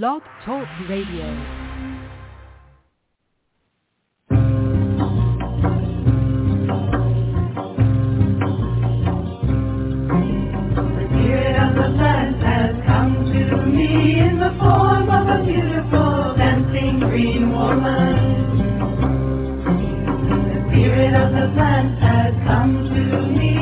Blog Talk Radio. Woman. The spirit of the plant has come to me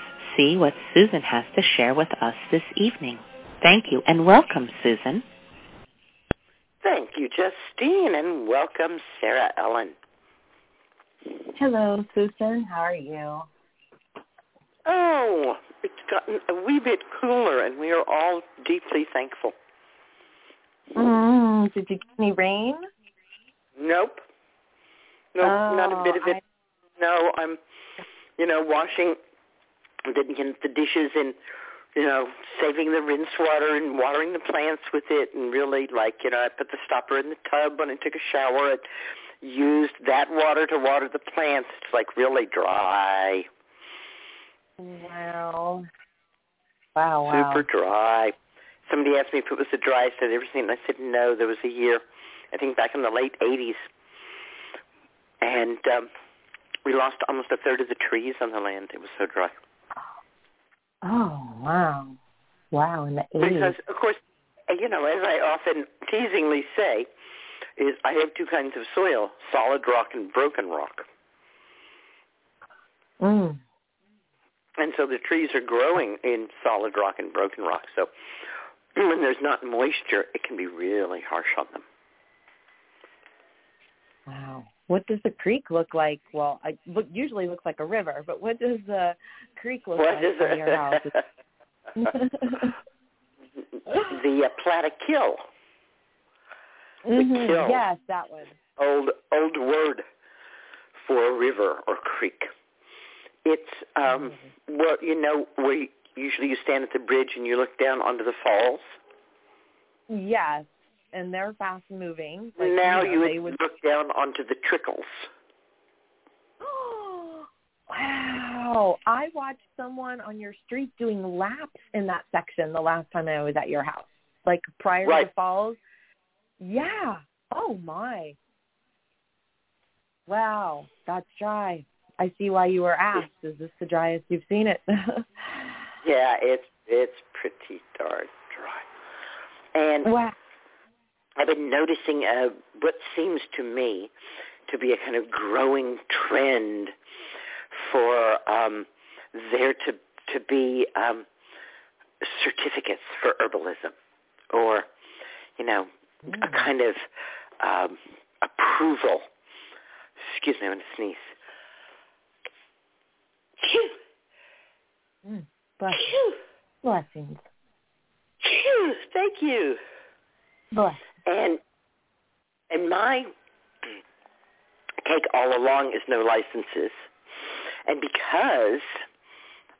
see what Susun has to share with us this evening. Thank you, and welcome, Susun. Thank you, Justine, and welcome, Sarah Ellen. Hello, Susun. How are you? Oh, it's gotten a wee bit cooler, and we are all deeply thankful. Mm, did you get any rain? Nope. Nope, not a bit of Oh, it. No, I'm, you know, washing the, you know, the dishes and, you know, saving the rinse water and watering the plants with it and really like, you know, I put the stopper in the tub when I took a shower and used that water to water the plants. It's like really dry. Wow. Wow, wow. super dry. Somebody asked me if it was the driest I'd ever seen. and I said no. There was a year, I think back in the late '80s, and um, we lost almost a third of the trees on the land. It was so dry. Oh, wow. Wow, in the 80s. Because, of course, you know, as I often teasingly say, is I have two kinds of soil: solid rock and broken rock. Mm. And so the trees are growing in solid rock and broken rock. So when there's not moisture, it can be really harsh on them. Wow. What does the creek look like? Well, I look usually looks like a river, but what does the creek look What like is from your house? the uh, Plattekill, Mhm, kill. Yes, that one. old old word for a river or creek. It's um well, you know, where you, usually you stand at the bridge and you look down onto the falls. Yes, and they're fast moving. Like, now you, you would would. look down onto the trickles. Oh wow! I watched someone on your street doing laps in that section the last time I was at your house, like prior to Right. the falls. Yeah. Oh my. Wow, that's dry. I see why you were asked. Is this the driest you've seen it? Yeah, it's it's pretty darn dry. And wow. I've been noticing uh, what seems to me to be a kind of growing trend for um, there to to be um, certificates for herbalism, or you know, a kind of um, approval. Excuse me, I'm going to sneeze. Phew, Mm. Bless, phew, blessings. phew. Thank you. Bless. And and my take all along is no licenses. And because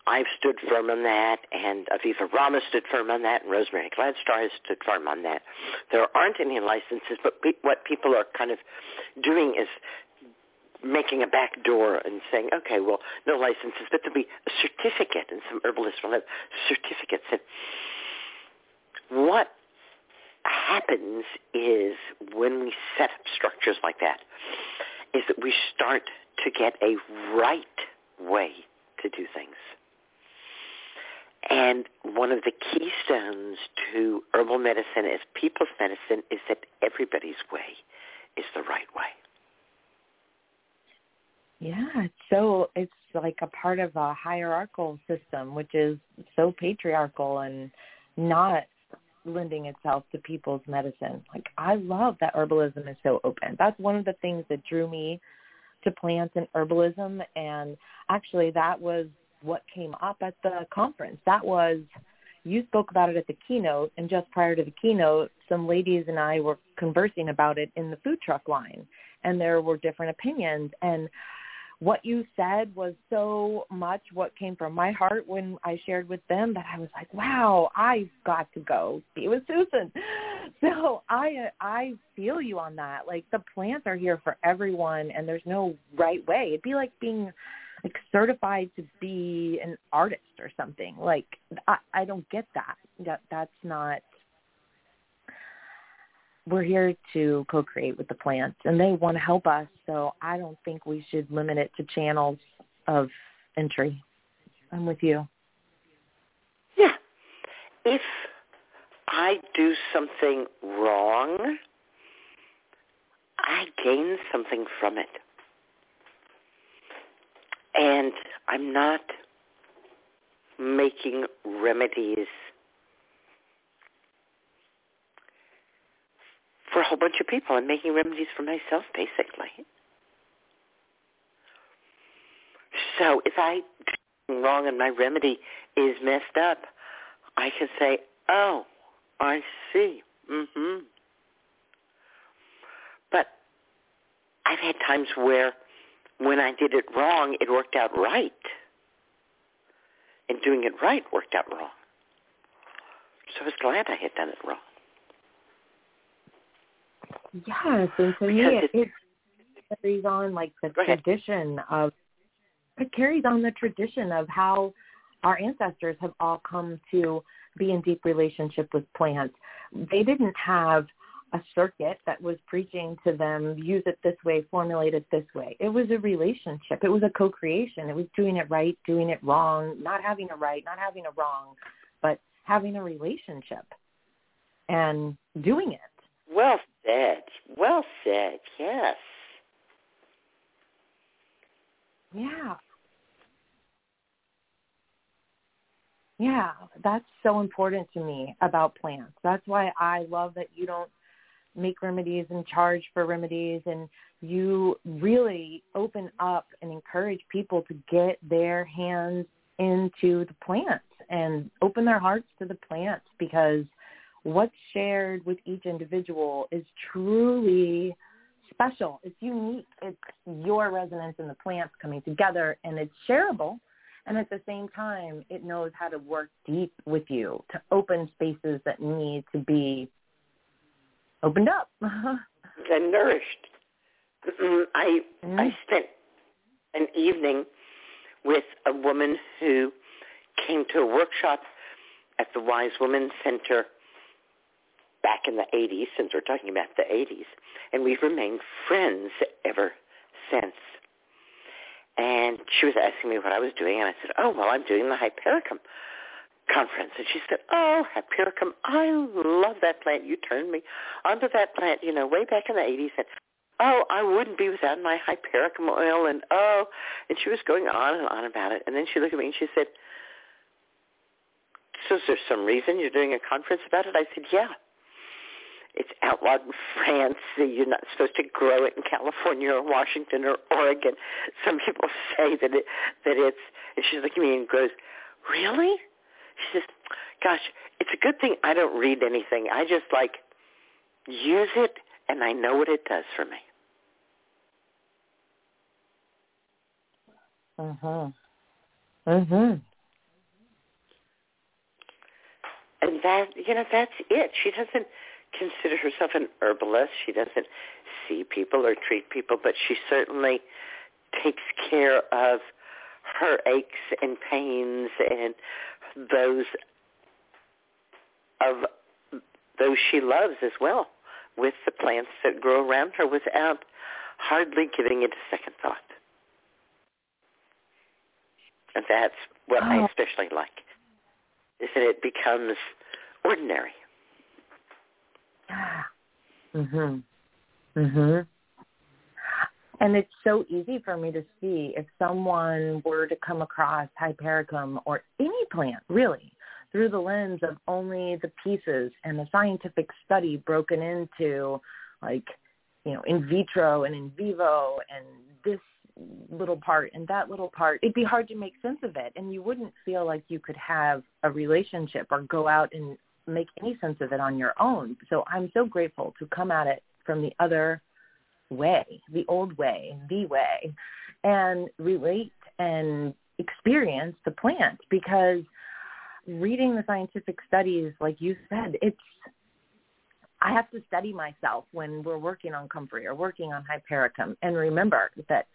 I've stood firm on that, and Aviva Romm stood firm on that, and Rosemary Gladstar has stood firm on that, there aren't any licenses, but pe- what people are kind of doing is making a back door and saying, okay, well, no licenses, but there'll be a certificate, and some herbalists will have certificates. And what happens is when we set up structures like that, is that we start to get a right way to do things. And one of the keystones to herbal medicine as people's medicine is that everybody's way is the right way. Yeah, so it's like a part of a hierarchical system, which is so patriarchal and not lending itself to people's medicine. Like I love that herbalism is so open. That's one of the things that drew me to plants and herbalism and actually that was what came up at the conference. That was you spoke about it at the keynote and just prior to the keynote some ladies and I were conversing about it in the food truck line and there were different opinions and what you said was so much what came from my heart when I shared with them that I was like, wow, I've got to go be with Susun. So I I feel you on that. Like the plants are here for everyone, and there's no right way. It'd be like being like certified to be an artist or something. Like I I don't get that. That that's not we're here to co-create with the plants and they want to help us so i don't think we should limit it to channels of entry i'm with you Yeah. If I do something wrong, I gain something from it. And I'm not making remedies for a whole bunch of people. I'm making remedies for myself, basically. So if I do wrong and my remedy is messed up, I can say, "Oh, I see." Mhm. But I've had times where when I did it wrong, it worked out right. And doing it right worked out wrong. So I was glad I had done it wrong. Yes and to me it, it carries on like the Go ahead. tradition of it carries on the tradition of how our ancestors have all come to be in deep relationship with plants. They didn't have a circuit that was preaching to them use it this way formulate it this way. It was a relationship. It was a co-creation. It was doing it right doing it wrong not having a right not having a wrong but having a relationship and doing it. Well said. Well said. Yes. Yeah. Yeah, that's so important to me about plants. That's why I love that you don't make remedies and charge for remedies and you really open up and encourage people to get their hands into the plants and open their hearts to the plants because what's shared with each individual is truly special. It's unique. It's your resonance and the plants coming together and it's shareable. And at the same time, it knows how to work deep with you to open spaces that need to be opened up. and nourished. Mm, I Mm. I spent an evening with a woman who came to a workshop at the Wise Woman Center back in the 80s, since we're talking about the 80s, and we've remained friends ever since. And she was asking me what I was doing, and I said, oh, well, I'm doing the Hypericum conference. And she said, oh, Hypericum, I love that plant. You turned me onto that plant, you know, way back in the 80s. And, oh, I wouldn't be without my Hypericum oil. And, oh, and she was going on and on about it. And then she looked at me and she said, so is there some reason you're doing a conference about it? I said, yeah. It's outlawed in France. You're not supposed to grow it in California or Washington or Oregon. Some people say that it that it's. And she's looking at me and goes, "Really?" She says, "Gosh, it's a good thing I don't read anything. I just like use it, and I know what it does for me." Mhm. Mhm. and that you know that's it she doesn't consider herself an herbalist she doesn't see people or treat people but she certainly takes care of her aches and pains and those of those she loves as well with the plants that grow around her without hardly giving it a second thought and that's what I Oh. especially like is that it becomes ordinary. Mhm. Mhm. And it's so easy for me to see if someone were to come across Hypericum or any plant, really, through the lens of only the pieces and the scientific study broken into like, you know, in vitro and in vivo and this little part and that little part, it'd be hard to make sense of it. And you wouldn't feel like you could have a relationship or go out and make any sense of it on your own. So I'm so grateful to come at it from the other way, the old way, the way, and relate and experience the plant because reading the scientific studies, like you said, it's I have to study myself when we're working on comfrey or working on hypericum and remember that,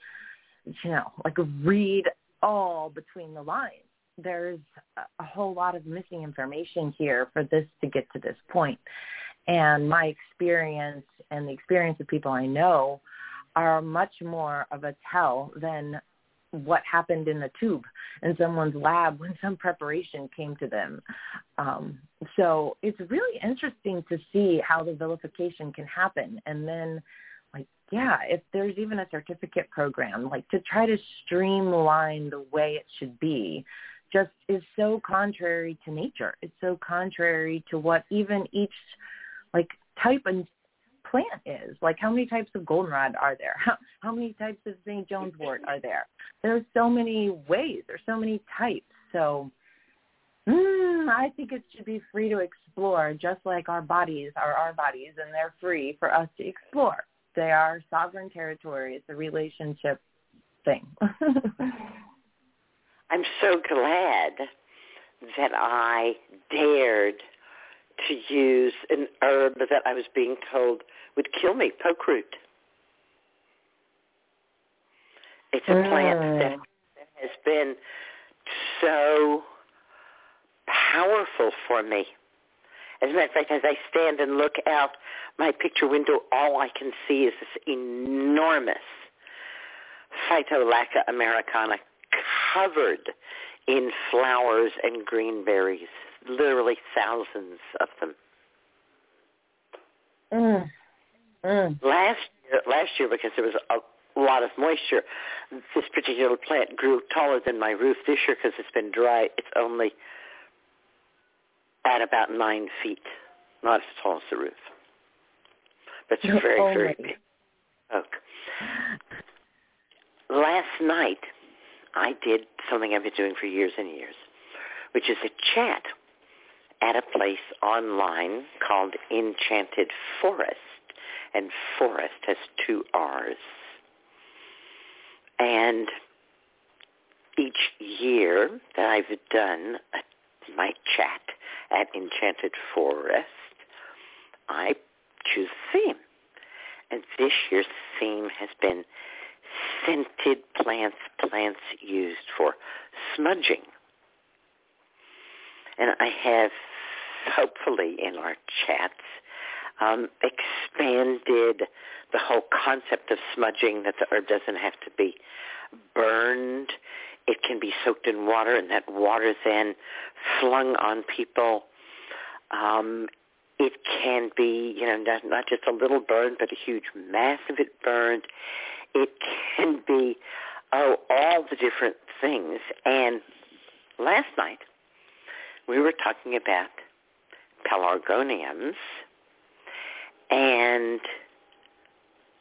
you know, like read all between the lines. There's a- whole lot of missing information here for this to get to this point. And my experience and the experience of people I know are much more of a tell than what happened in the tube in someone's lab when some preparation came to them. Um, so it's really interesting to see how the vilification can happen. And then, like, yeah, if there's even a certificate program, like to try to streamline the way it should be, just is so contrary to nature. It's so contrary to what even each like type and plant is. Like how many types of goldenrod are there? How, how many types of St. John's wort are there? There's so many ways. There's so many types. So mm, I think it should be free to explore, just like our bodies are our bodies, and they're free for us to explore. They are sovereign territory. It's a relationship thing. I'm so glad that I dared to use an herb that I was being told would kill me, poke root. It's a plant Mm. that, that has been so powerful for me. As a matter of fact, as I stand and look out my picture window, all I can see is this enormous Phytolacca americana covered in flowers and green berries, literally thousands of them. mm. Mm. Last year, last year because there was a lot of moisture, this particular plant grew taller than my roof. This year, because it's been dry, it's only at about nine feet, not as tall as the roof. That's a very, Only. very big oak. Last night, I did something I've been doing for years and years, which is a chat at a place online called Enchanted Forest. And forest has two R's. And each year that I've done my chat at Enchanted Forest, I choose a theme. And this year's theme has been scented plants, plants used for smudging. And I have, hopefully in our chats, um, expanded the whole concept of smudging that the herb doesn't have to be burned. It can be soaked in water and that water then flung on people. Um, it can be, you know, not, not just a little burn, but a huge mass of it burned. It can be, oh, all the different things. And last night, we were talking about pelargoniums and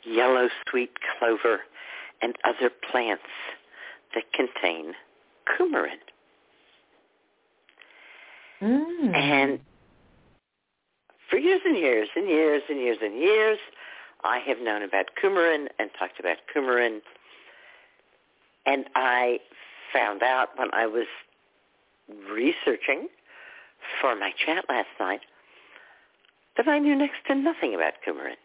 yellow sweet clover and other plants that contain coumarin. Mm. And for years and years and years and years and years, I have known about coumarin and talked about coumarin. And I found out when I was researching for my chat last night that I knew next to nothing about coumarin.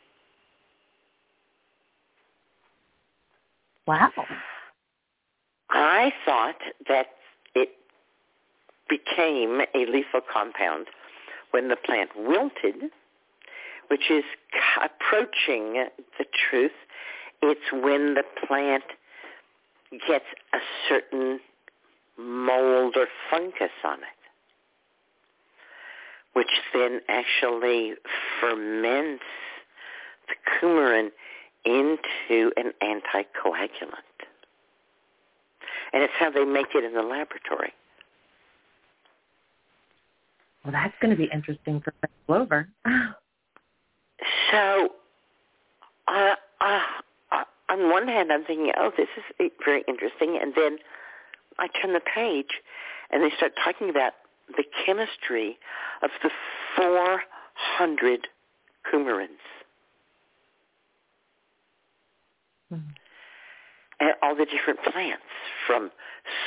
wow. I thought that it became a lethal compound when the plant wilted, which is approaching the truth. It's when the plant gets a certain mold or fungus on it, which then actually ferments the coumarin into an anticoagulant. And it's how they make it in the laboratory. Well, that's going to be interesting for Red Clover. So, uh, uh, on one hand, I'm thinking, oh, this is very interesting, and then I turn the page, and they start talking about the chemistry of the 400 coumarins. Mhm. and all the different plants from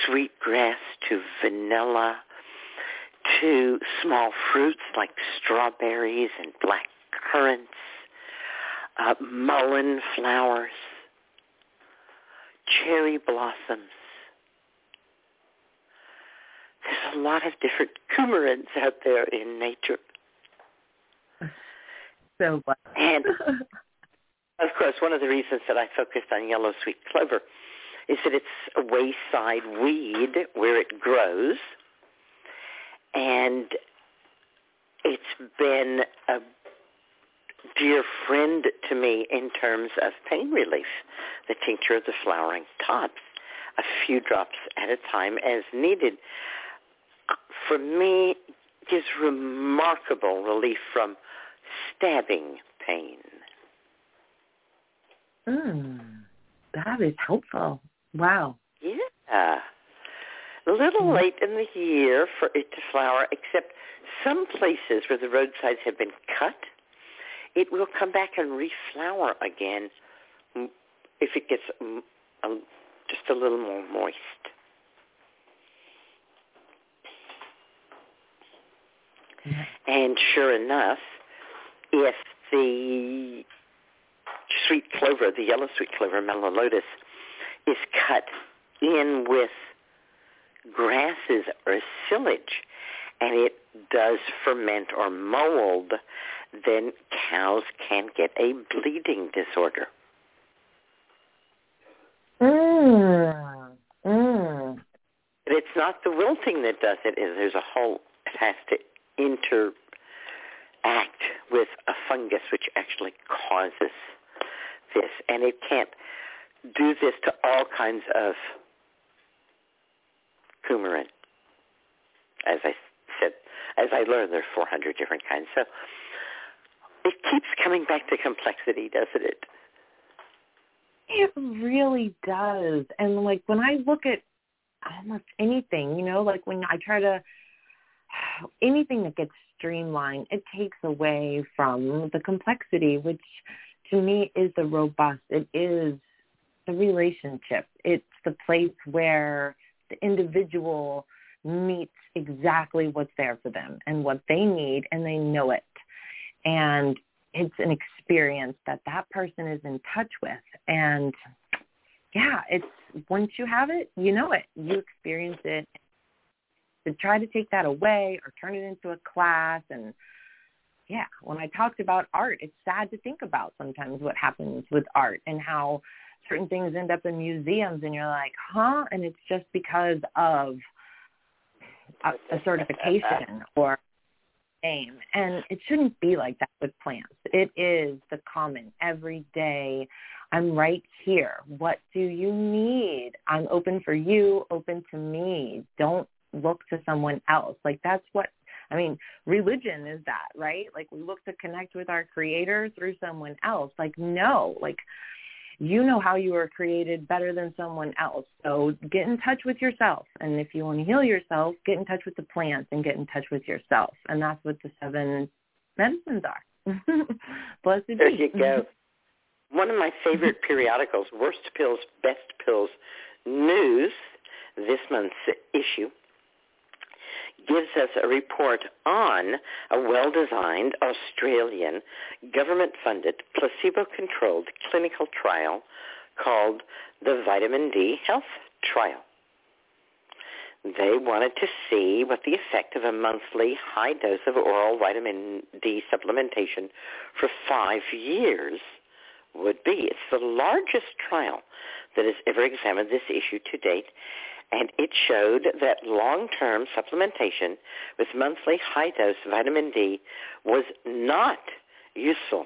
sweetgrass to vanilla to small fruits like strawberries and black currants, uh, mullein flowers, cherry blossoms. There's a lot of different coumarins out there in nature. so glad. And Of course, one of the reasons that I focused on yellow sweet clover is that it's a wayside weed where it grows, and it's been a dear friend to me in terms of pain relief. The tincture of the flowering tops, a few drops at a time as needed, for me gives remarkable relief from stabbing pain. mm, that is helpful. Wow. Yeah. A little Mhm. late in the year for it to flower, except some places where the roadsides have been cut, it will come back and reflower again if it gets just a little more moist. And sure enough, if the sweet clover, the yellow sweet clover, melilotus, is cut in with grasses or silage, and it does ferment or mold, then cows can get a bleeding disorder. Mm. Mm. But it's not the wilting that does it. Is There's a whole, it has to interact with a fungus which actually causes this. And it can't do this to all kinds of coumarin. As I said, as I learned, there are 400 different kinds. So it keeps coming back to complexity, doesn't it? It really does. And like when I look at almost anything, you know, like when I try to anything that gets streamlined, it takes away from the complexity, which to me is the robust. It is the relationship. It's the place where the individual meets exactly what's there for them and what they need and they know it. And it's an experience that that person is in touch with. And yeah, it's once you have it, you know it. You experience it. To try to take that away or turn it into a class and yeah, when I talked about art, it's sad to think about sometimes what happens with art and how certain things end up in museums and you're like, huh? And it's just because of a, a certification or name. And it shouldn't be like that with plants. It is the common, everyday, I'm right here. What do you need? I'm open for you, open to me. Don't look to someone else. Like that's what I mean, religion is that, right? Like we look to connect with our creator through someone else. Like no, like you know how you were created better than someone else. So get in touch with yourself. And if you want to heal yourself, get in touch with the plants and get in touch with yourself. And that's what the seven medicines are. Blessed There you go. One of my favorite periodicals, Worst Pills, Best Pills News, this month's issue, gives us a report on a well-designed Australian government-funded placebo-controlled clinical trial called the Vitamin D Health Trial. They wanted to see what the effect of a monthly high dose of oral vitamin D supplementation for five years would be. It's the largest trial that has ever examined this issue to date, and it showed that long-term supplementation with monthly high-dose vitamin D was not useful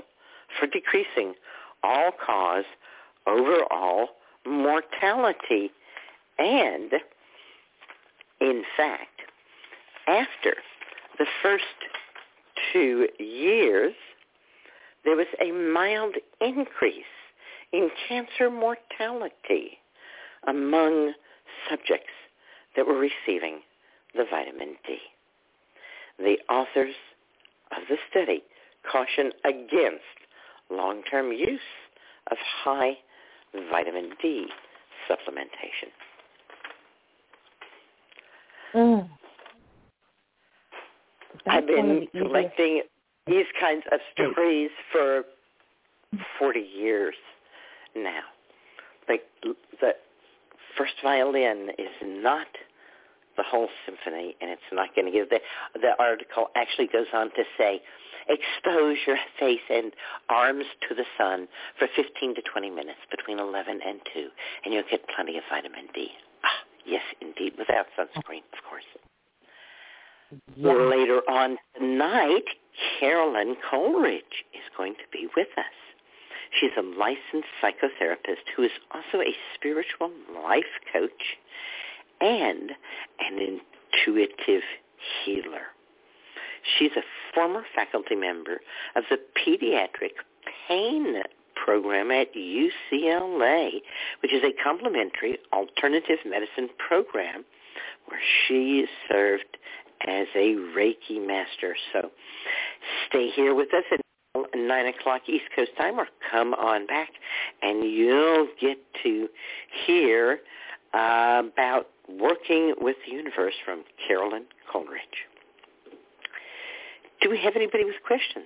for decreasing all-cause overall mortality. And, in fact, after the first two years, there was a mild increase in cancer mortality among subjects that were receiving the vitamin D. The authors of the study caution against long-term use of high vitamin D supplementation. Mm. I've That's one of been the collecting these kinds of stories for 40 years now. Like the first violin is not the whole symphony, and it's not going to give the the article actually goes on to say, expose your face and arms to the sun for 15 to 20 minutes between 11 and 2, and you'll get plenty of vitamin D. Ah, yes, indeed, without sunscreen, of course. Yeah. Later on tonight, Carolyn Coleridge is going to be with us. She's a licensed psychotherapist who is also a spiritual life coach and an intuitive healer. She's a former faculty member of the pediatric pain program at UCLA, which is a complementary alternative medicine program where she served as a Reiki master. So stay here with us at 9 o'clock East Coast time or come on back and you'll get to hear uh, about working with the universe from Carolyn Coleridge. Do we have anybody with questions?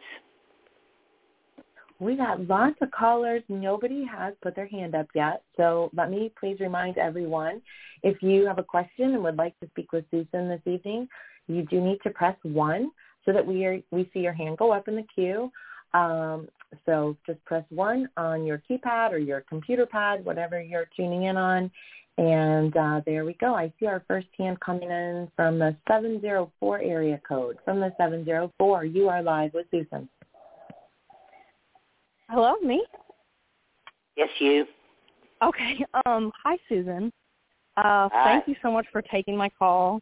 We got lots of callers. Nobody has put their hand up yet. So let me please remind everyone, if you have a question and would like to speak with Susun this evening, you do need to press 1 so that we, are, we see your hand go up in the queue. Um, so just press 1 on your keypad or your computer pad, whatever you're tuning in on. And uh, there we go. I see our first hand coming in from the 704 area code. From the 704, you are live with Susun. Hello, me? Yes, you. Okay. Um, hi, Susun. Uh, Hi. Thank you so much for taking my call.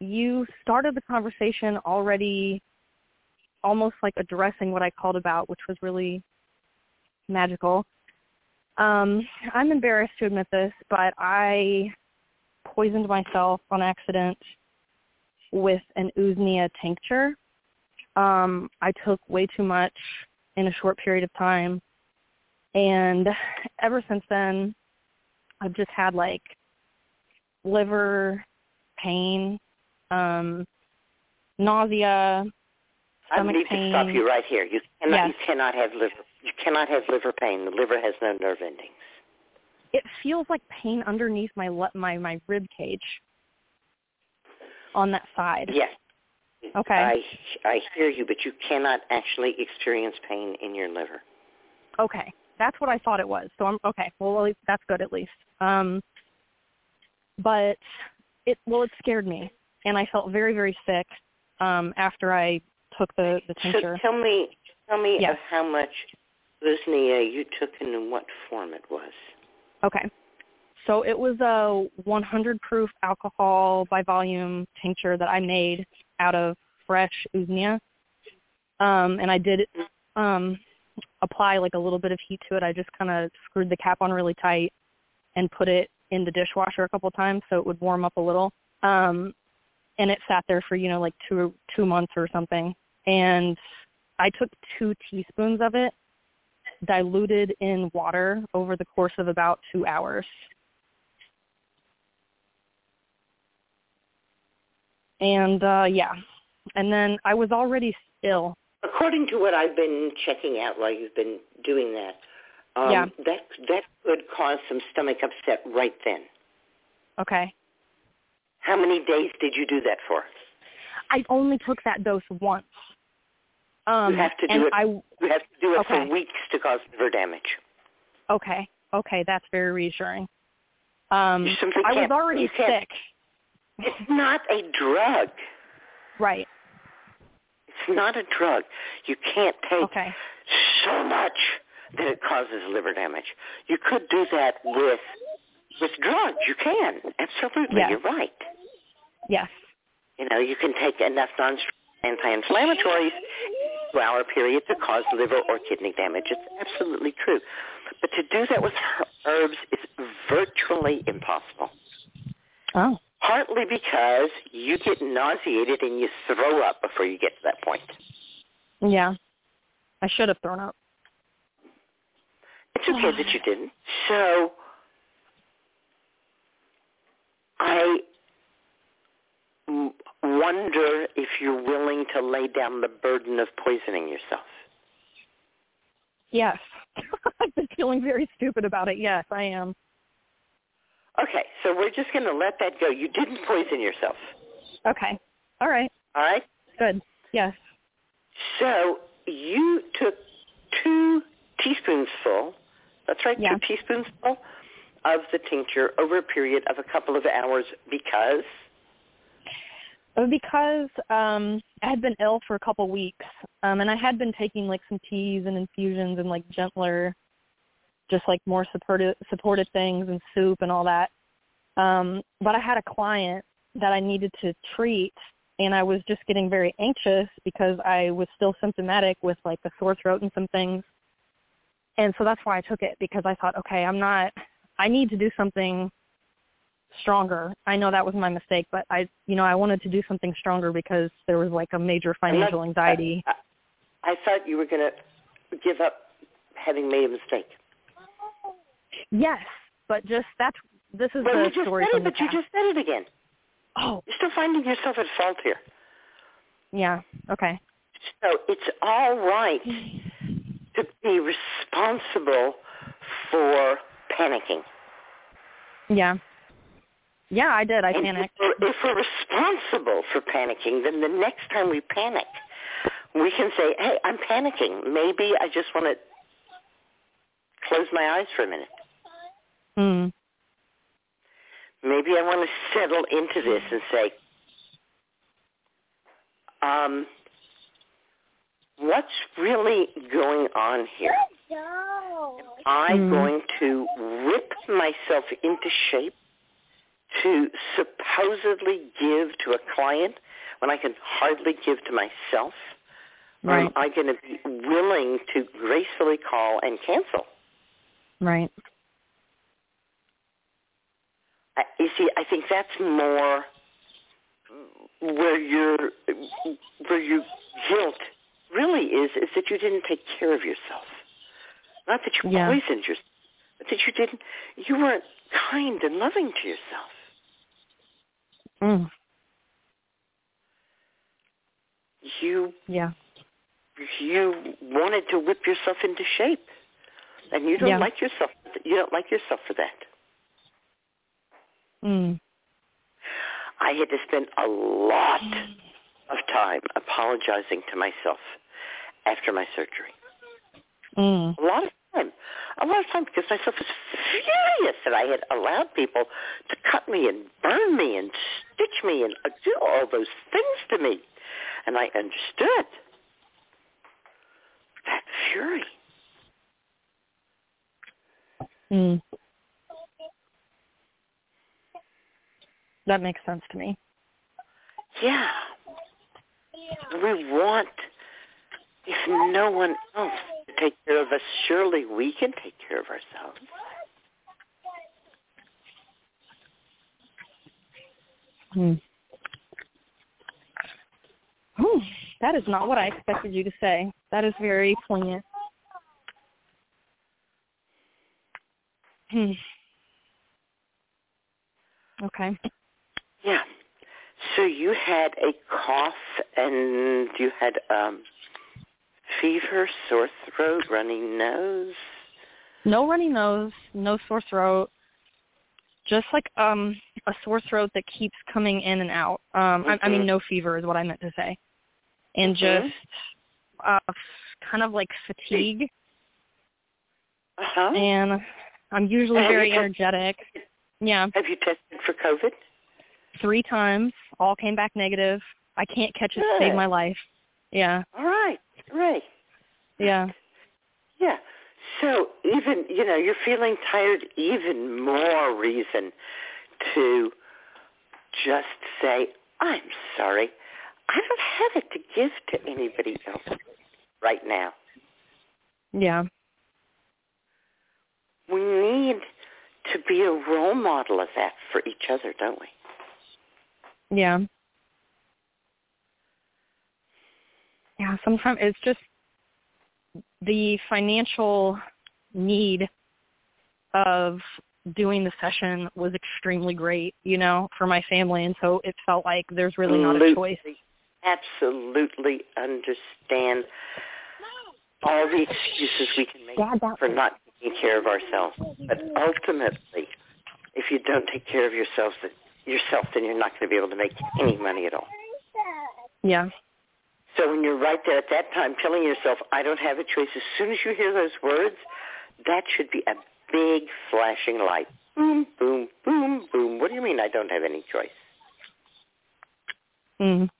You started the conversation already almost like addressing what I called about, which was really magical. Um, I'm embarrassed to admit this, but I poisoned myself on accident with an Usnea tincture. Um, I took way too much in a short period of time, and ever since then, I've just had like liver pain, um, nausea, I need pain. to stop you right here. You cannot Yes. you cannot have liver you cannot have liver pain. The liver has no nerve endings. It feels like pain underneath my le- my my rib cage on that side. Yes. Okay. I I hear you, but you cannot actually experience pain in your liver. Okay, that's what I thought it was. So I'm okay. Well, at least that's good at least. Um, but it well, it scared me, and I felt very very sick um, after I took the the tincture. So tell me tell me Yes. of how much Usnea you took and in what form it was. Okay. So it was a 100 proof alcohol by volume tincture that I made out of fresh usnea. Um, and I did um, apply like a little bit of heat to it. I just kind of screwed the cap on really tight and put it in the dishwasher a couple times so it would warm up a little. Um, and it sat there for you know like two two months or something. And I took two teaspoons of it diluted in water over the course of about two hours. And uh yeah. And then I was already ill. According to what I've been checking out while you've been doing that, um, Yeah. that that could cause some stomach upset right then. Okay. How many days did you do that for? I only took that dose once. Um you have to do and it. I you have to do it Okay. for weeks to cause liver damage. okay. Okay, that's very reassuring. Um I was already sick. It's not a drug. Right. It's not a drug. You can't take Okay. so much that it causes liver damage. You could do that with with drugs. You can. Absolutely. Yes. You're right. Yes. You know, you can take enough non anti-inflammatories for hour period to cause liver or kidney damage. It's absolutely true. But to do that with herbs is virtually impossible. Oh. Partly because you get nauseated and you throw up before you get to that point. Yeah. I should have thrown up. It's okay that you didn't. So I wonder if you're willing to lay down the burden of poisoning yourself. Yes. I've been feeling very stupid about it. Yes, I am. Okay, so we're just going to let that go. You didn't poison yourself. Okay. All right. All right? Good. Yes. So you took two teaspoons full, that's right, Yeah. two teaspoons full of the tincture over a period of a couple of hours because Because um I had been ill for a couple weeks, um, and I had been taking like some teas and infusions and like gentler, just like more supportive supportive things and soup and all that. Um, but I had a client that I needed to treat, and I was just getting very anxious because I was still symptomatic with like a sore throat and some things. And so that's why I took it because I thought, okay, I'm not. I need to do something stronger. I know that was my mistake, but I, you know, I wanted to do something stronger because there was like a major financial anxiety. I, I thought you were going to give up having made a mistake. Yes, but just that's this is the you just story said it, but you just said it again. Oh, You're still finding yourself at fault here. yeah. Okay. So it's all right to be responsible for panicking. Yeah. Yeah, I did. I And panicked. If we're, if we're responsible for panicking, then the next time we panic, we can say, hey, I'm panicking. Maybe I just want to close my eyes for a minute. Mm. Maybe I want to settle into this and say, um, what's really going on here? Am I Mm. going to whip myself into shape to supposedly give to a client when I can hardly give to myself? Or Right. am I going to be willing to gracefully call and cancel? Right. I, you see, I think that's more where your where your guilt really is is that you didn't take care of yourself. Not that you Yeah. poisoned yourself, but that you didn't you weren't kind and loving to yourself. Mm. You Yeah. you wanted to whip yourself into shape, and you don't Yeah. like yourself. You don't like yourself for that. Mm. I had to spend a lot of time apologizing to myself after my surgery. Mm. A lot of time. A lot of time because myself was furious that I had allowed people to cut me and burn me and stitch me and do all those things to me. And I understood that fury. Mm. That makes sense to me. Yeah. We want, if no one else take care of us, surely we can take care of ourselves. Mm. Oh, that is not what I expected you to say. That is very poignant. Hmm. Okay. Yeah. So you had a cough and you had um fever, sore throat, runny nose. No runny nose, no sore throat. Just like um a sore throat that keeps coming in and out. Um I, I mean Mhm. no fever is what I meant to say. And Mhm. just uh kind of like fatigue Uh-huh. and I'm usually Have very tested- energetic. Yeah, Have you tested for COVID? three times, all came back negative. I can't catch it to save my life. Yeah, All right. Right. yeah, Yeah. So even, you know, you're feeling tired, even more reason to just say, I'm sorry. I don't have it to give to anybody else right now. yeah, We need to be a role model of that for each other, don't we? yeah. Yeah, sometimes it's just the financial need of doing the session was extremely great, you know, for my family and so it felt like there's really not a choice. Absolutely understand all the excuses we can make Dad, for not taking care of ourselves. But ultimately, if you don't take care of yourselves, yourself, then you're not going to be able to make any money at all. Yeah. So when you're right there at that time telling yourself, I don't have a choice, as soon as you hear those words, that should be a big flashing light. Boom, boom, boom, boom. What do you mean I don't have any choice? Mm.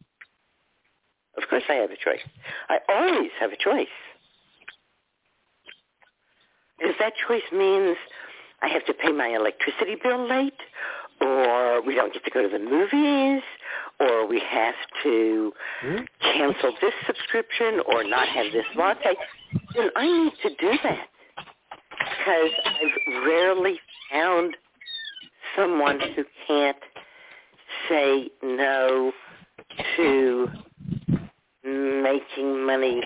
Of course I have a choice. I always have a choice. Because that choice means I have to pay my electricity bill late, or we don't get to go to the movies, or we have to hmm? cancel this subscription or not have this latte, then I need to do that. Because I've rarely found someone who can't say no to making money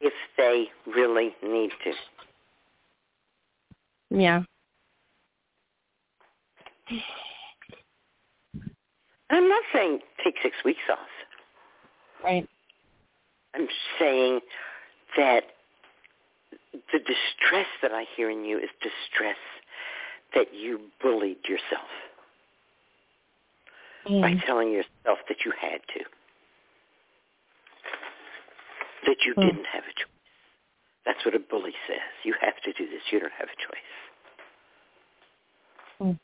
if they really need to. Yeah. I'm not saying take six weeks off. Right. I'm saying that the distress that I hear in you is distress that you bullied yourself by Mm. telling yourself that you had to, that you Hmm. didn't have a choice. That's what a bully says. You have to do this. You don't have a choice. Mm.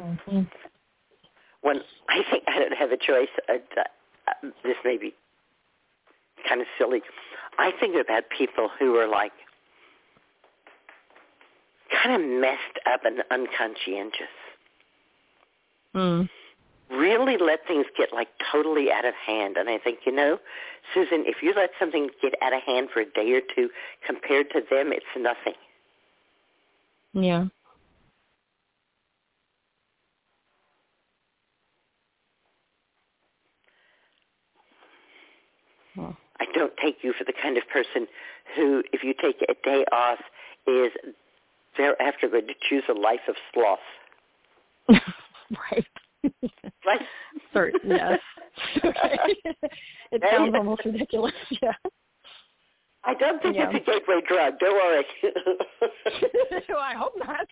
Mhm. when I think I don't have a choice, uh, uh, this may be kind of silly. I think about people who are like kind of messed up and unconscientious. Mm. really let things get like totally out of hand. And I think, you know, Susun, if you let something get out of hand for a day or two, compared to them, it's nothing. Yeah. Well, I don't take you for the kind of person who, if you take a day off, is thereafter going to choose a life of sloth. right. Right? Sorry. Yes. It sounds almost ridiculous. Yeah. I don't think Yeah. it's a gateway drug. Don't worry. well, I hope not.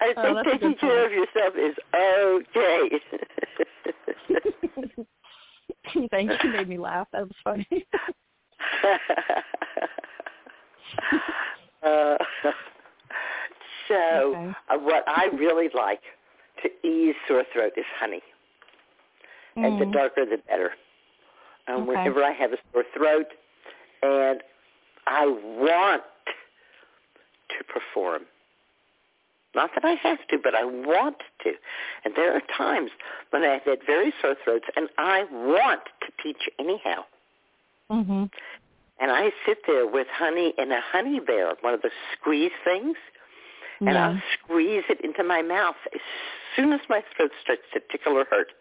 I Oh, think a taking care of yourself is okay. Thanks. You made me laugh. That was funny. uh, so, Okay. uh, what I really like to ease sore throat is honey, and the Mm. darker the better. Um, Okay. Whenever I have a sore throat, and I want to perform. Not that I have to, but I want to. And there are times when I've had very sore throats, and I want to teach anyhow. Mhm. And I sit there with honey in a honey bear, one of the squeeze things, and Yeah. I'll squeeze it into my mouth as soon as my throat starts to tickle or hurt.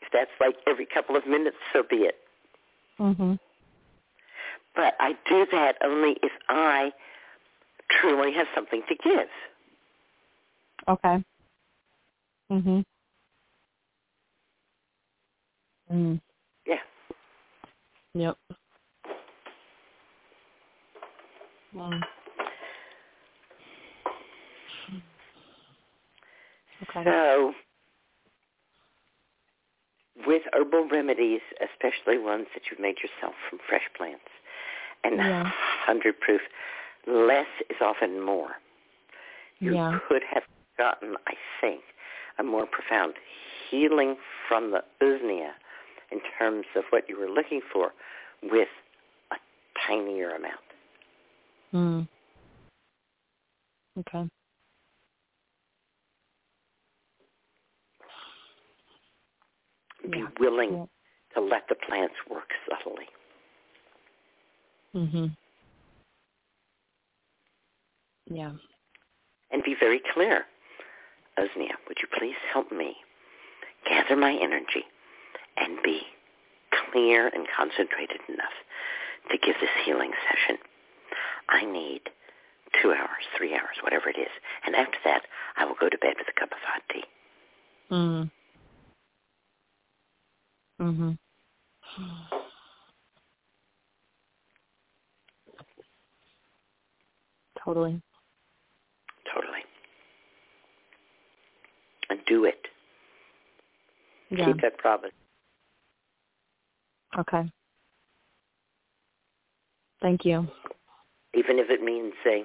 If that's like every couple of minutes, so be it. Mhm. But I do that only if I truly have something to give. Okay. Mhm. Mm. Yeah. Yep. Mm. Okay. So, with herbal remedies, especially ones that you've made yourself from fresh plants, and Yeah. 100 proof, less is often more. You Yeah. could have gotten, I think, a more profound healing from the usnea in terms of what you were looking for with a tinier amount. Mm. Okay. Be Yeah. willing Yeah. to let the plants work subtly. Mhm. Yeah. and be very clear. Usnea, would you please help me gather my energy and be clear and concentrated enough to give this healing session? I need two hours, three hours, whatever it is. And after that, I will go to bed with a cup of hot tea. Mm. Mhm. Totally. Totally. And do it. Yeah. Keep that promise. Okay. Thank you. Even if it means saying,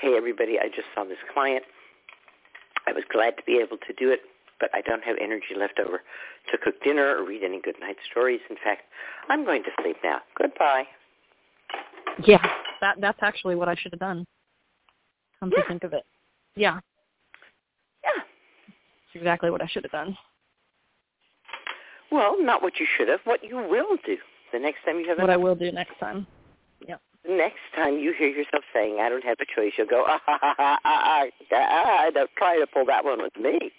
hey, everybody, I just saw this client. I was glad to be able to do it, but I don't have energy left over to cook dinner or read any good night stories. In fact, I'm going to sleep now. Goodbye. Yeah. That that's actually what I should have done. Come Yeah. to think of it. Yeah. Yeah. Exactly what I should have done. Well, not what you should have, what you will do. The next time you have a What a, I will do next time. the next time you hear yourself saying, I don't have a choice, you'll go, ah, ha, ha, ha, ah, ah, don't try to pull that one with me.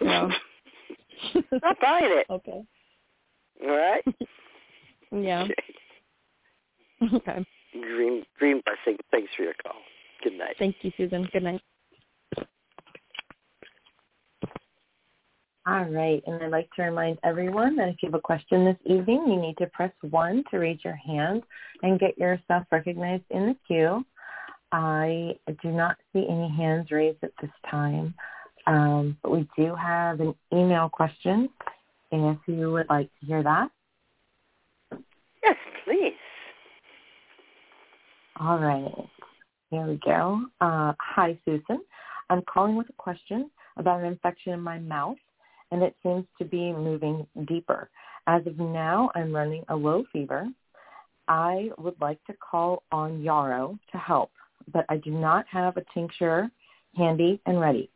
Yeah. Not buying it. okay. All right? Yeah. Okay. Okay. Green, green blessing. Thanks for your call. Good night. Thank you, Susun. Good night. All right, and I'd like to remind everyone that if you have a question this evening, you need to press 1 to raise your hand and get yourself recognized in the queue. I do not see any hands raised at this time, um, but we do have an email question if you would like to hear that. Yes, please. All right. Here we go. Uh, hi, Susun. I'm calling with a question about an infection in my mouth, and it seems to be moving deeper. As of now, I'm running a low fever. I would like to call on Yarrow to help, but I do not have a tincture handy and ready.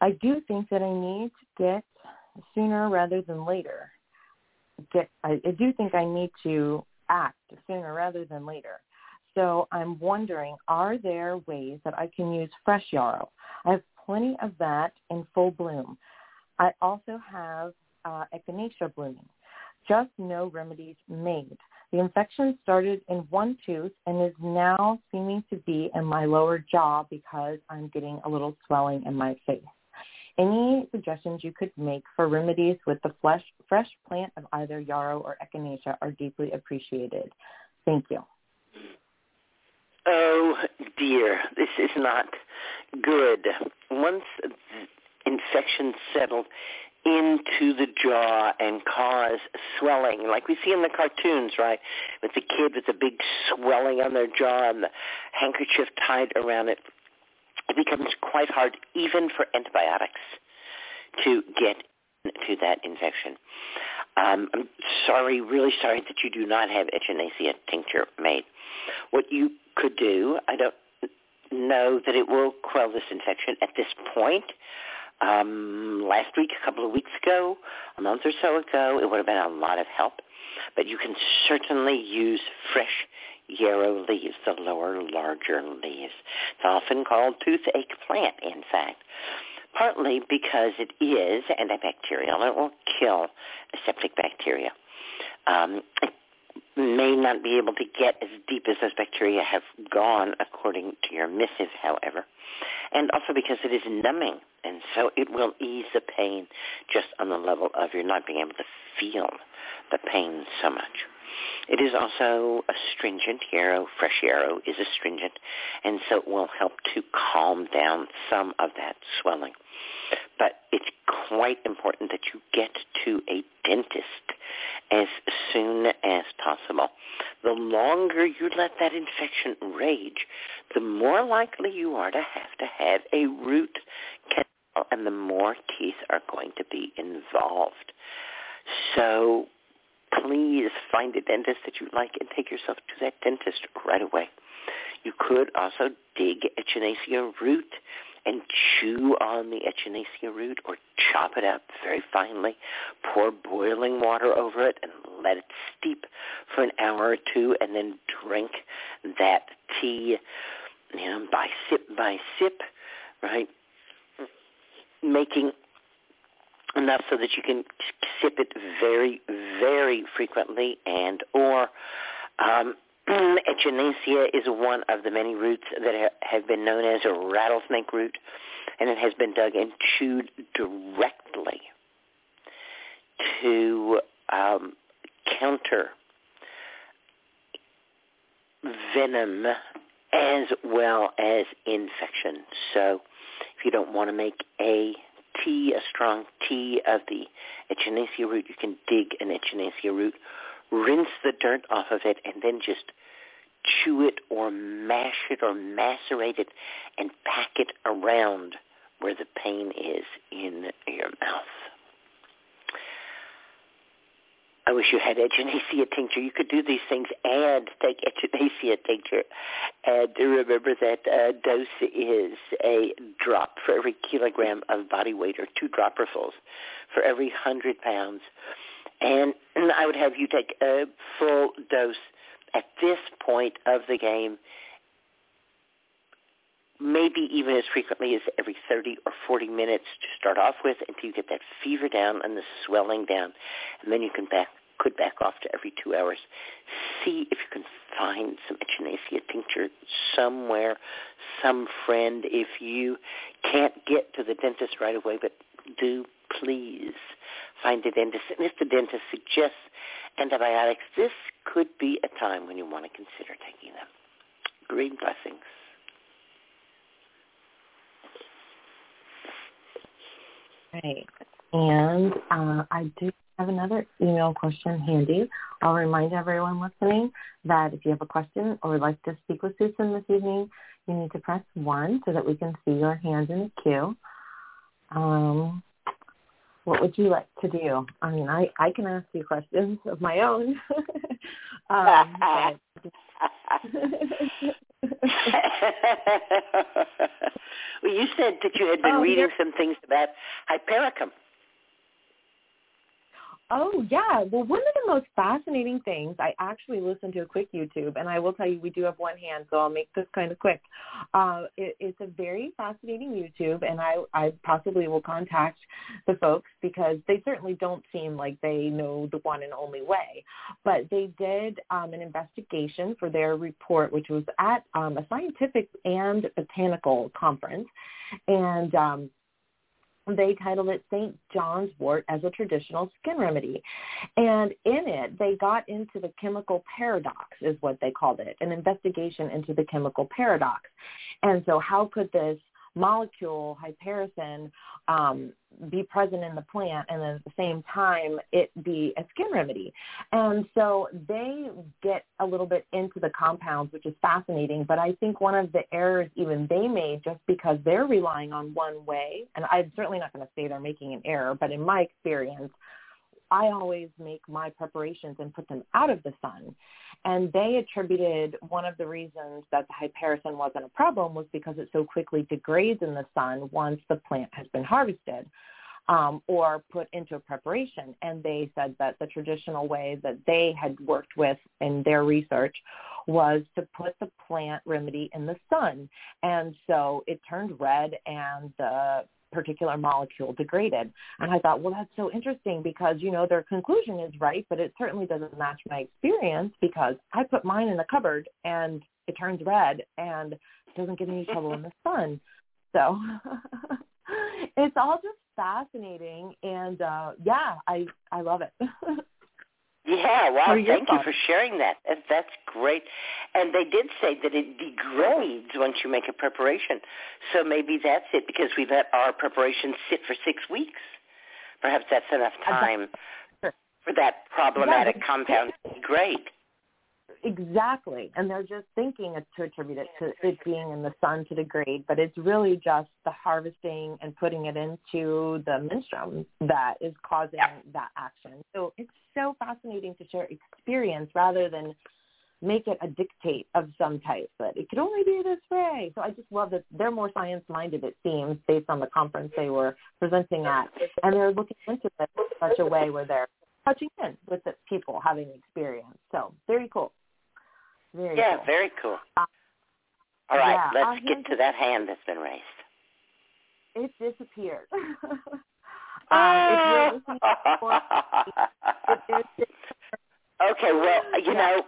I do think that I need to get sooner rather than later. Get I, I do think I need to act sooner rather than later. So I'm wondering, are there ways that I can use fresh yarrow? I have plenty of that in full bloom. I also have uh, echinacea blooming. Just no remedies made. The infection started in one tooth and is now seeming to be in my lower jaw because I'm getting a little swelling in my face. Any suggestions you could make for remedies with the flesh, fresh plant of either yarrow or echinacea are deeply appreciated. Thank you. Oh dear, this is not good. Once infection settled into the jaw and cause swelling, like we see in the cartoons, right? With the kid with the big swelling on their jaw and the handkerchief tied around it, it becomes quite hard even for antibiotics to get to that infection. Um, I'm sorry, really sorry that you do not have echinacea tincture made. What you could do, I don't know that it will quell this infection at this point. Um, last week, a couple of weeks ago, a month or so ago, it would have been a lot of help. But you can certainly use fresh yarrow leaves, the lower, larger leaves. It's often called toothache plant, in fact partly because it is antibacterial. It will kill septic bacteria. Um, it may not be able to get as deep as those bacteria have gone, according to your missive, however, and also because it is numbing, and so it will ease the pain just on the level of your not being able to feel the pain so much. It is also astringent. Yarrow, fresh yarrow is astringent, and so it will help to calm down some of that swelling. But it's quite important that you get to a dentist as soon as possible. The longer you let that infection rage, the more likely you are to have to have a root canal, and the more teeth are going to be involved. So please find a dentist that you like and take yourself to that dentist right away. You could also dig echinacea root and chew on the echinacea root or chop it up very finely. Pour boiling water over it and let it steep for an hour or two and then drink that tea, you know, by sip by sip, right? Making enough so that you can sip it very, very frequently and or um, echinacea is one of the many roots that have been known as a rattlesnake root, and it has been dug and chewed directly to um, counter venom as well as infection. So if you don't want to make a tea, a strong tea of the echinacea root. You can dig an echinacea root, rinse the dirt off of it, and then just chew it or mash it or macerate it and pack it around where the pain is in your mouth. I wish you had echinacea tincture. You could do these things and take echinacea tincture. And remember that uh, dose is a drop for every kilogram of body weight or two dropperfuls for every 100 pounds. And I would have you take a full dose at this point of the game, maybe even as frequently as every 30 or 40 minutes to start off with until you get that fever down and the swelling down. And then you can back could back off to every two hours. See if you can find some echinacea tincture somewhere, some friend. If you can't get to the dentist right away, but do please find a dentist. And if the dentist suggests antibiotics, this could be a time when you want to consider taking them. Green blessings. Right. And uh, I do have another email question handy. I'll remind everyone listening that if you have a question or would like to speak with Susun this evening, you need to press 1 so that we can see your hand in the queue. Um, what would you like to do? I mean, I, I can ask you questions of my own. um, Well, you said that you had been Oh, reading there- some things about hypericum. Oh yeah. Well, one of the most fascinating things, I actually listened to a quick YouTube, and I will tell you, we do have one hand, so I'll make this kind of quick. Uh, it, it's a very fascinating YouTube, and I, I possibly will contact the folks because they certainly don't seem like they know the one and only way. But they did um, an investigation for their report, which was at um, a scientific and botanical conference, and um, they titled it St. John's wort as a traditional skin remedy. And in it, they got into the chemical paradox is what they called it, an investigation into the chemical paradox. And so how could this molecule, hypericin, um, be present in the plant and then at the same time it be a skin remedy. And so they get a little bit into the compounds, which is fascinating. But I think one of the errors even they made just because they're relying on one way, and I'm certainly not going to say they're making an error, but in my experience, I always make my preparations and put them out of the sun. And they attributed one of the reasons that the hypericin wasn't a problem was because it so quickly degrades in the sun once the plant has been harvested um, or put into a preparation. And they said that the traditional way that they had worked with in their research was to put the plant remedy in the sun. And so it turned red and the particular molecule degraded. And I thought, well, that's so interesting because, you know, their conclusion is right, but it certainly doesn't match my experience because I put mine in the cupboard and it turns red and doesn't get any trouble in the sun. So it's all just fascinating and uh yeah, I I love it. Yeah, wow, What are your thank you for sharing that. that. That's great. And they did say that it degrades once you make a preparation. So maybe that's it because we let our preparation sit for six weeks. Perhaps that's enough time for that problematic Yeah, compound to degrade. Exactly. And they're just thinking to attribute it to it being in the sun to degrade, but it's really just the harvesting and putting it into the menstruum that is causing that action. So it's so fascinating to share experience rather than make it a dictate of some type that it could only be this way. So I just love that they're more science minded it seems based on the conference they were presenting at. And they're looking into it in such a way where they're touching in with the people having the experience. So very cool. Very Yeah, cool. very cool. Uh, All right, yeah, let's our get to that hand that's been raised. It disappeared. um, if you're listening for it is okay, well, you Yeah. know,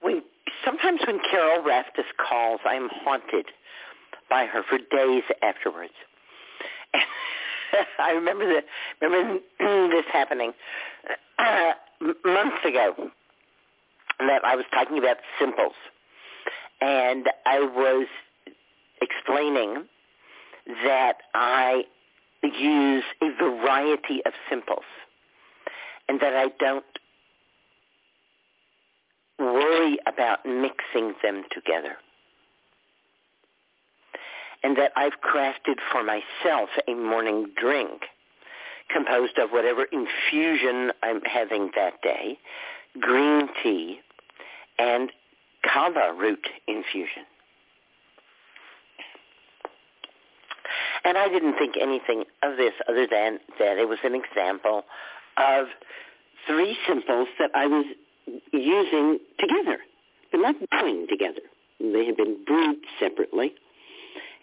when sometimes when Carol Raftis calls, I'm haunted by her for days afterwards. I remember the remember this happening uh, months ago I was talking about simples, and I was explaining that I use a variety of simples, and that I don't worry about mixing them together. And that I've crafted for myself a morning drink composed of whatever infusion I'm having that day, green tea, and kava root infusion. And I didn't think anything of this other than that it was an example of three simples that I was using together, but not brewing together. They had been brewed separately,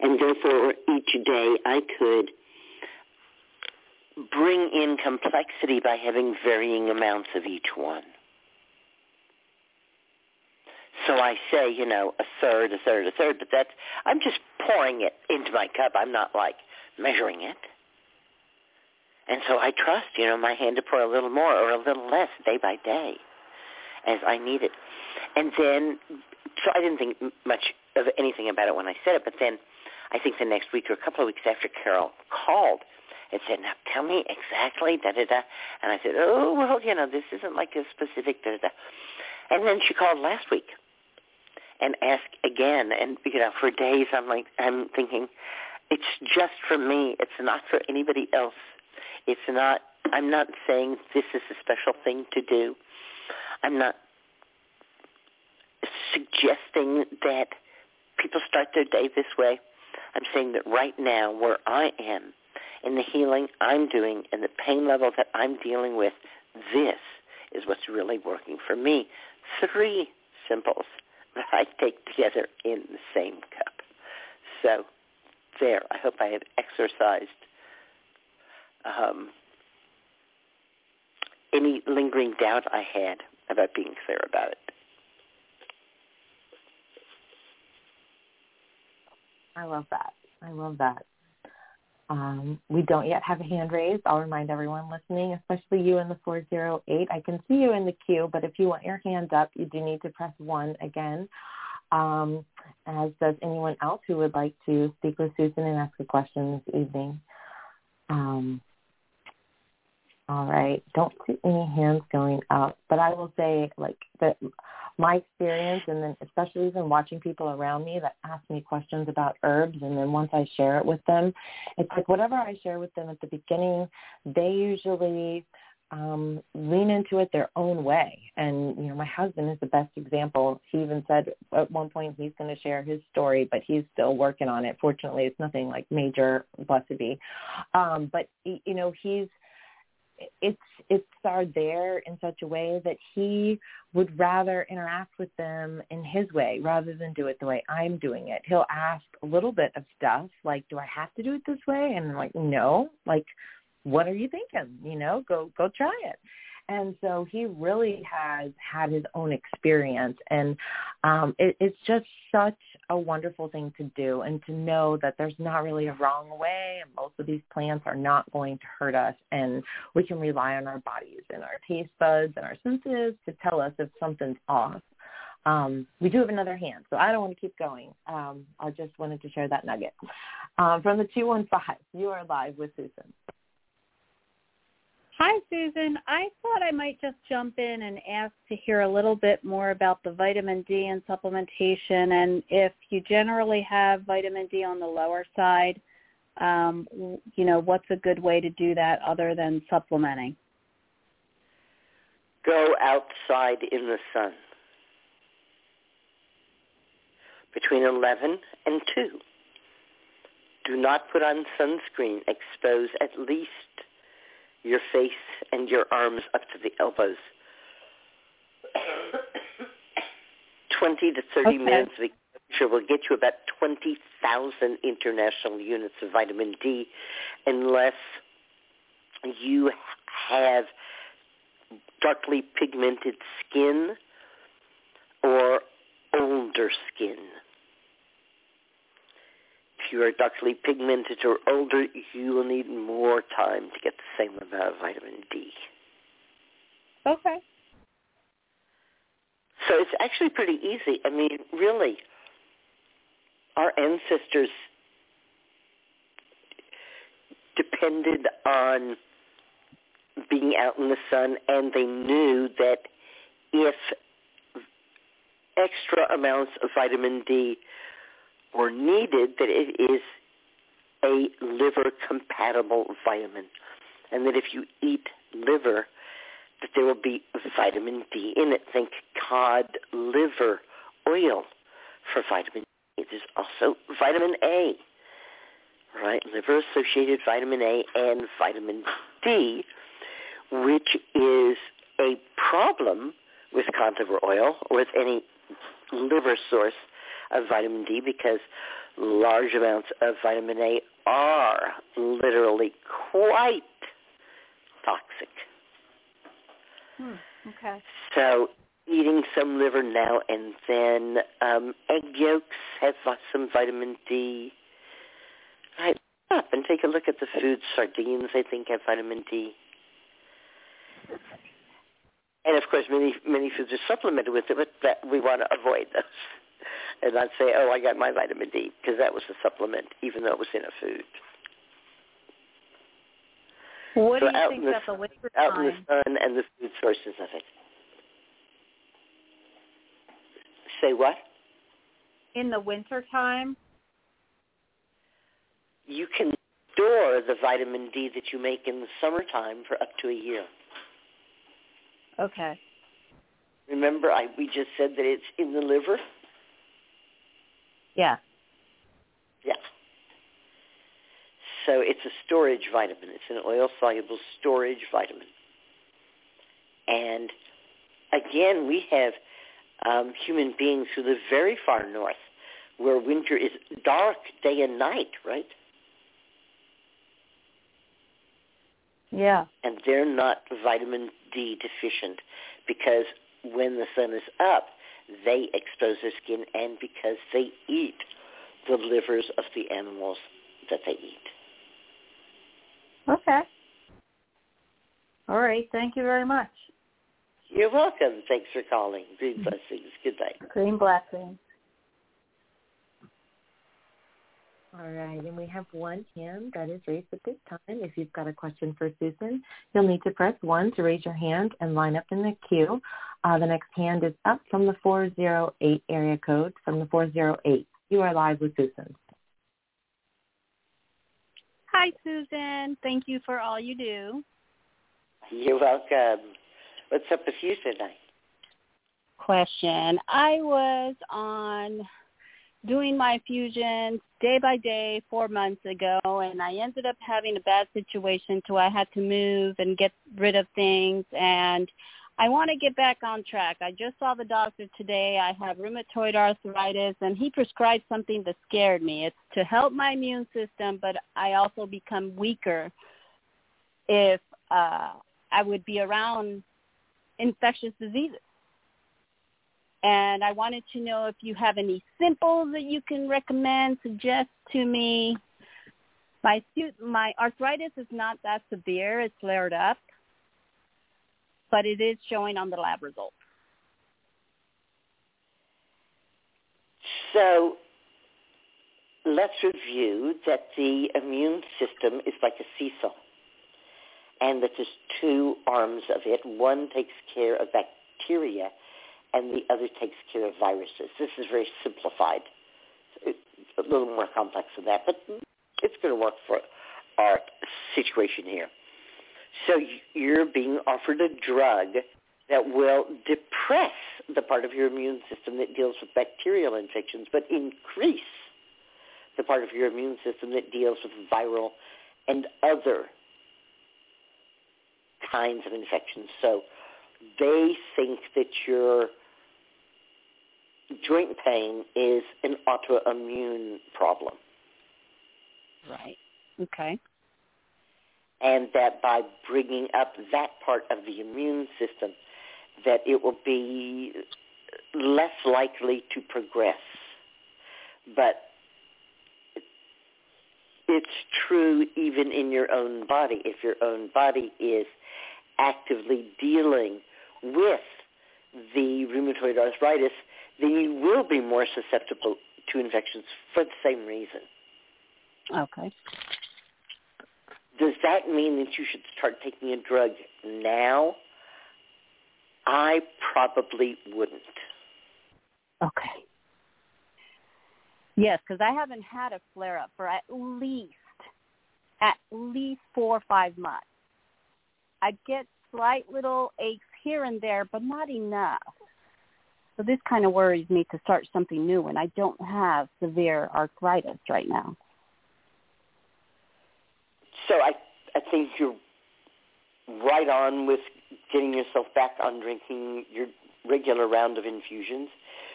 and therefore each day I could bring in complexity by having varying amounts of each one. So I say, you know, a third, a third, a third, but that's, I'm just pouring it into my cup. I'm not like measuring it. And so I trust, you know, my hand to pour a little more or a little less day by day as I need it. And then, so I didn't think much of anything about it when I said it, but then I think the next week or a couple of weeks after Carol called and said, now tell me exactly da-da-da. And I said, oh, well, you know, this isn't like a specific da-da-da. And then she called last week and ask again. And, you know, for days I'm like, I'm thinking, it's just for me. It's not for anybody else. It's not, I'm not saying this is a special thing to do. I'm not suggesting that people start their day this way. I'm saying that right now where I am, in the healing I'm doing and the pain level that I'm dealing with, this is what's really working for me. Three simples I take together in the same cup. So there, I hope I have exercised um, any lingering doubt I had about being clear about it. I love that. I love that. Um, we don't yet have a hand raised. I'll remind everyone listening, especially you in the 408. I can see you in the queue, but if you want your hand up, you do need to press 1 again, um, as does anyone else who would like to speak with Susun and ask a question this evening. Um, all right. Don't see any hands going up, but I will say, like, that my experience and then especially even watching people around me that ask me questions about herbs and then once I share it with them, it's like whatever I share with them at the beginning, they usually um, lean into it their own way. And, you know, my husband is the best example. He even said at one point he's going to share his story, but he's still working on it. Fortunately, it's nothing like major, blessed be. Um, but, you know, he's, it's it's are there in such a way that he would rather interact with them in his way rather than do it the way I'm doing it. He'll ask a little bit of stuff like, "Do I have to do it this way?" And I'm like, "No." Like, "What are you thinking? You know, go go try it." And so he really has had his own experience, and um, it, it's just such a wonderful thing to do, and to know that there's not really a wrong way, and most of these plants are not going to hurt us, and we can rely on our bodies and our taste buds and our senses to tell us if something's off. Um, we do have another hand, so I don't want to keep going. Um, I just wanted to share that nugget. Um, from the 215, you are live with Susun. Hi, Susun. I thought I might just jump in and ask to hear a little bit more about the vitamin D and supplementation and if you generally have vitamin D on the lower side, um, you know, what's a good way to do that other than supplementing? Go outside in the sun between 11 and 2. Do not put on sunscreen. Expose at least your face and your arms up to the elbows. 20 to 30 Okay. minutes of exposure will get you about 20,000 international units of vitamin D unless you have darkly pigmented skin or older skin. You are darkly pigmented or older, you will need more time to get the same amount of vitamin D. Okay. So it's actually pretty easy. I mean, really, our ancestors depended on being out in the sun, and they knew that if extra amounts of vitamin D were needed, that it is a liver-compatible vitamin, and that if you eat liver, that there will be vitamin D in it. Think cod liver oil for vitamin D. There's also vitamin A, right? Liver-associated vitamin A and vitamin D, which is a problem with cod liver oil or with any liver source of vitamin D because large amounts of vitamin A are literally quite toxic. Hmm. Okay. So eating some liver now and then. Um, egg yolks have some vitamin D. Right up and take a look at the food. Sardines, I think, have vitamin D. And of course, many many foods are supplemented with it, but that we want to avoid those. And I'd say, "Oh, I got my vitamin D," because that was a supplement, even though it was in a food. What So do you think in the about the winter Out in the sun and the food sources of it. Say what? In the winter time? you can store the vitamin D that you make in the summertime for up to a year. Okay. Remember, I we just said that it's in the liver. Yeah. Yeah. So it's a storage vitamin. It's an oil-soluble storage vitamin. And again, we have um, human beings who live very far north where winter is dark day and night, right? Yeah. And they're not vitamin D deficient because when the sun is up, they expose their skin and because they eat the livers of the animals that they eat. Okay. All right. Thank you very much. You're welcome. Thanks for calling. Green blessings. Good night. Green blessings. All right, and we have one hand that is raised at this time. If you've got a question for Susun, you'll need to press 1 to raise your hand and line up in the queue. Uh, the next hand is up from the 408 area code, from the 408. You are live with Susun. Hi, Susun. Thank you for all you do. You're welcome. What's up with you tonight? Question. I was on doing my fusions day by day four months ago and I ended up having a bad situation so I had to move and get rid of things and I want to get back on track. I just saw the doctor today. I have rheumatoid arthritis and he prescribed something that scared me. It's to help my immune system, but I also become weaker if uh I would be around infectious diseases and I wanted to know if you have any simples that you can recommend, suggest to me. My my arthritis is not that severe; it's flared up, but it is showing on the lab results. So let's review that the immune system is like a seesaw, and that there's two arms of it. One takes care of bacteria and the other takes care of viruses. This is very simplified. It's a little more complex than that, but it's going to work for our situation here. So you're being offered a drug that will depress the part of your immune system that deals with bacterial infections, but increase the part of your immune system that deals with viral and other kinds of infections. So they think that your joint pain is an autoimmune problem. Right. Okay. And that by bringing up that part of the immune system, that it will be less likely to progress. But it's true even in your own body. If your own body is actively dealing with the rheumatoid arthritis, then you will be more susceptible to infections for the same reason. Okay. Does that mean that you should start taking a drug now? I probably wouldn't. Okay. Yes, because I haven't had a flare up for at least at least four or five months. I get slight little aches here and there, but not enough. So this kind of worries me to start something new when I don't have severe arthritis right now. So I I think you're right on with getting yourself back on drinking your regular round of infusions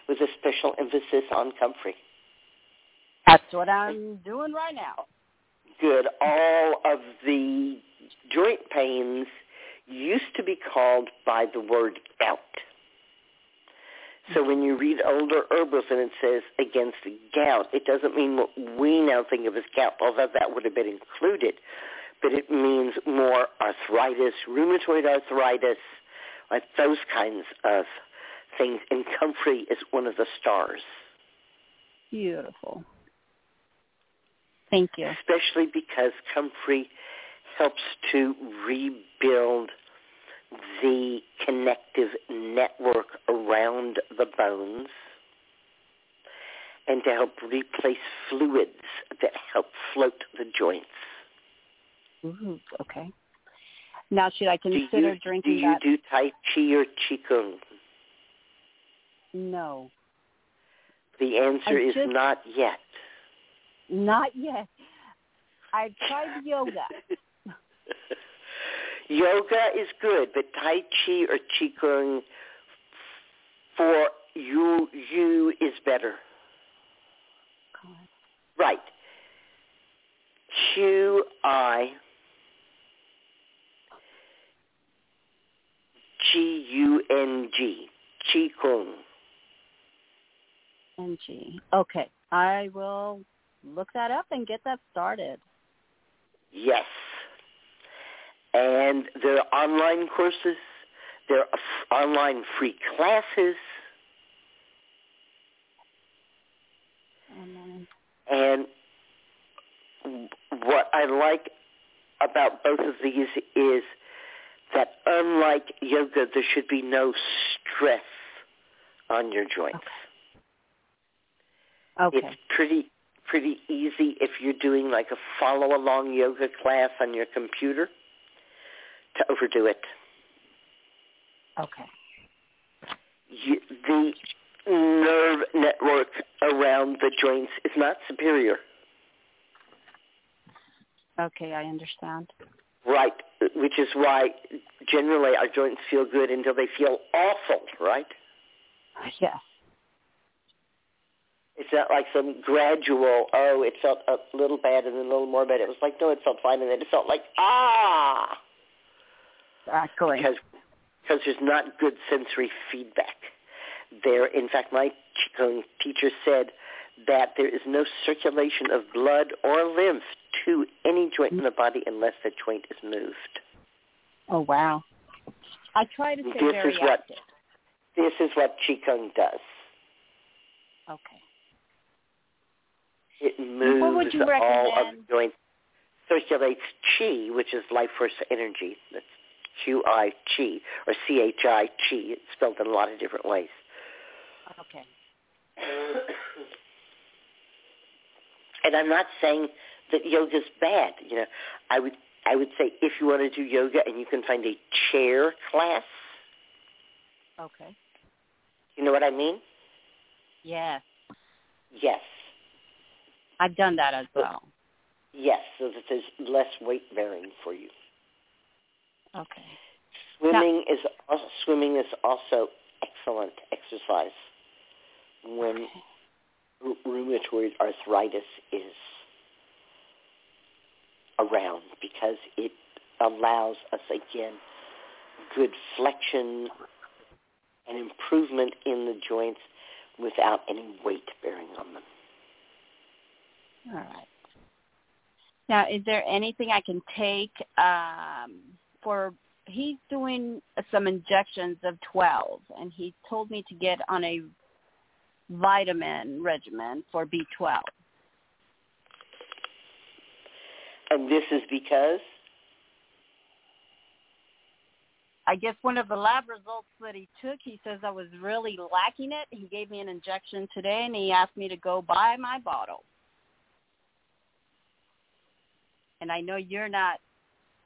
with a special emphasis on comfrey. That's what I'm doing right now. Good. All of the joint pains used to be called by the word gout. So when you read older herbals and it says against gout, it doesn't mean what we now think of as gout, although that would have been included. But it means more arthritis, rheumatoid arthritis, like those kinds of things. And comfrey is one of the stars. Beautiful. Thank you. Especially because comfrey helps to rebuild the connective network around the bones and to help replace fluids that help float the joints. Ooh, okay. Now, should I consider do you, drinking do you that? do Tai Chi or Qigong? No, The answer I is just- not yet. not yet. I've tried yoga. Yoga is good, but Tai Chi or Qigong for you you is better. Right. Q I G U N G. Qigong. NG. Okay. I will look that up and get that started. Yes. And there are online courses. There are f- online free classes. And what I like about both of these is that unlike yoga, there should be no stress on your joints. Okay. It's pretty pretty easy if you're doing like a follow along yoga class on your computer to overdo it. Okay. You, the nerve network around the joints is not superior. Okay, I understand. Right, which is why generally our joints feel good until they feel awful, right? Yes. It's not like some gradual, oh, it felt a little bad and then a little more bad. It was like, no, it felt fine, and then it felt like, ah, Exactly. because because there's not good sensory feedback there. In fact, my Qigong teacher said that there is no circulation of blood or lymph to any joint in the body unless the joint is moved. Oh wow. I try to stay This very is what- active. This is what Qigong does. Okay. It What would moves you all of the joints, circulates chi, which is life force energy. That's Q-I chi, or C-H-I chi. It's spelled in a lot of different ways. Okay. And I'm not saying that yoga's bad. You know, I would I would say if you want to do yoga and you can find a chair class, Okay. you know what I mean? Yes. Yes, I've done that as well. yes, so that there's less weight bearing for you. Okay. Swimming is also, swimming is also excellent exercise when r- rheumatoid arthritis is around because it allows us again good flexion and improvement in the joints without any weight bearing on them. All right. Now, is there anything I can take um, for? He's doing some injections of 12, and he told me to get on a vitamin regimen for B12. And this is because I guess one of the lab results that he took, he says I was really lacking it. He gave me an injection today, and he asked me to go buy my bottle. And I know you're not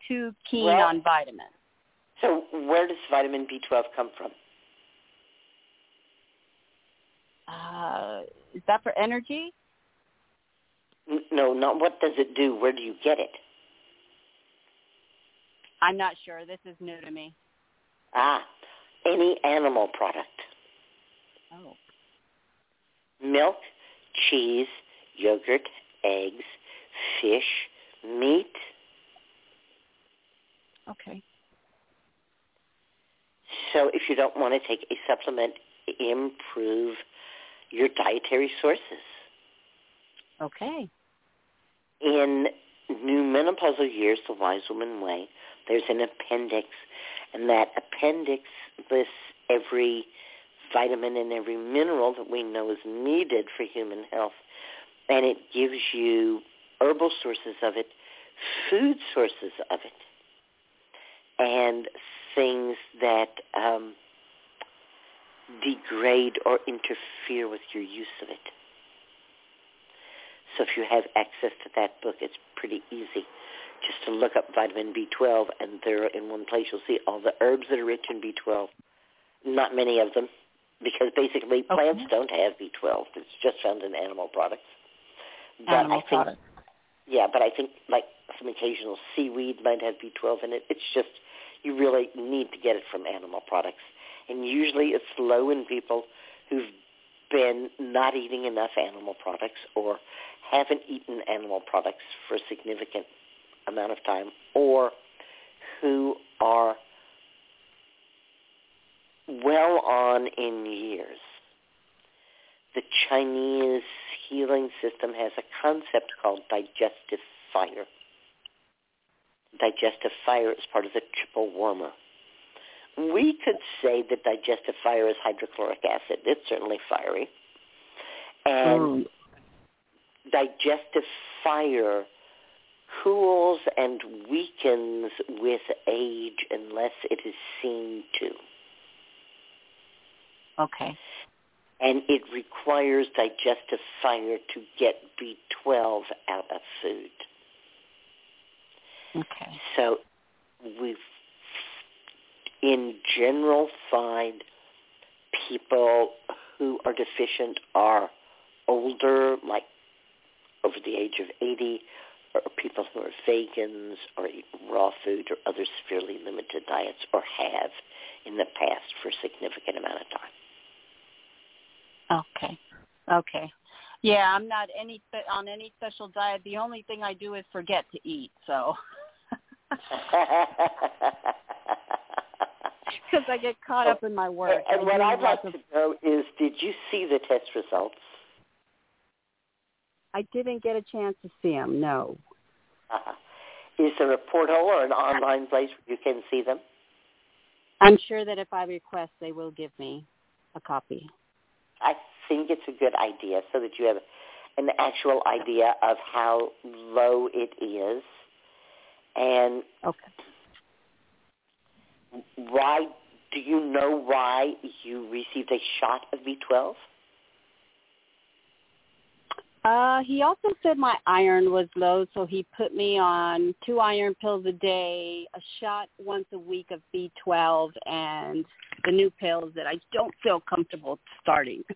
too keen Well- on vitamins. so where does vitamin B12 come from? Uh, is that for energy? No, not what does it do? Where do you get it? I'm not sure. This is new to me. Ah, any animal product. Oh. Milk, cheese, yogurt, eggs, fish, meat. Okay. So if you don't want to take a supplement, improve your dietary sources. Okay. In new menopausal years, the wise woman way, there's an appendix, and that appendix lists every vitamin and every mineral that we know is needed for human health, and it gives you herbal sources of it, food sources of it, and things that um, degrade or interfere with your use of it. So if you have access to that book, it's pretty easy just to look up vitamin B12, and there in one place you'll see all the herbs that are rich in B12. Not many of them, because basically plants don't have B12. It's just found in animal products. But Animal I think products. yeah, but I think like some occasional seaweed might have B12 in it. It's just you really need to get it from animal products, and usually it's low in people who've been not eating enough animal products or haven't eaten animal products for a significant amount of time, or who are well on in years. The Chinese healing system has a concept called digestive fire. Digestive fire is part of the triple warmer. We could say that digestive fire is hydrochloric acid. It's certainly fiery. And hmm. digestive fire cools and weakens with age unless it is seen to. Okay. And it requires digestive fire to get B12 out of food. Okay. So we in general find people who are deficient are older, like over the age of 80, or people who are vegans or eat raw food or other severely limited diets or have in the past for a significant amount of time. Okay. Okay. Yeah, I'm not any on any special diet. The only thing I do is forget to eat. So because I get caught up in my work. and I what I'd like to know is, did you see the test results? I didn't get a chance to see them. No. Uh-huh. Is there a portal or an online place where you can see them? I'm sure that if I request, they will give me a copy. I think it's a good idea so that you have an actual idea of how low it is and Okay. why do you know why you received a shot of B12? Uh, he also said my iron was low, so he put me on two iron pills a day, a shot once a week of B12, and the new pills that I don't feel comfortable starting.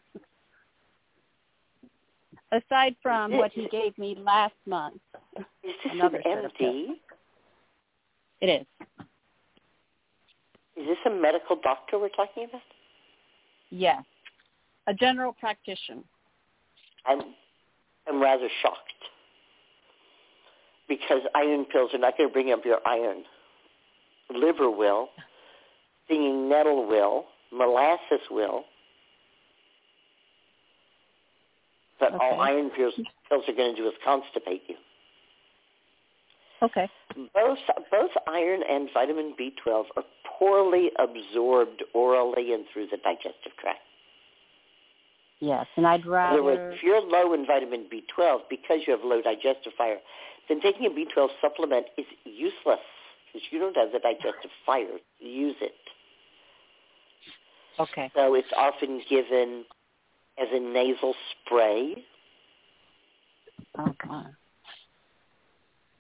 Aside from what he gave me last month. Is this Another an set of pills. MD? It is. Is this a medical doctor we're talking about? Yes. A general practitioner. I'm I'm rather shocked because iron pills are not going to bring up your iron. Liver will, stinging nettle will, molasses will, but all iron pills, pills are going to do is constipate you. Okay. Both both iron and vitamin B12 are poorly absorbed orally and through the digestive tract. Yes, and I'd In other words, if you're low in vitamin B12 because you have low digestive fire, then taking a B12 supplement is useless because you don't have the digestive fire to use it. Okay. So it's often given as a nasal spray oh, Okay.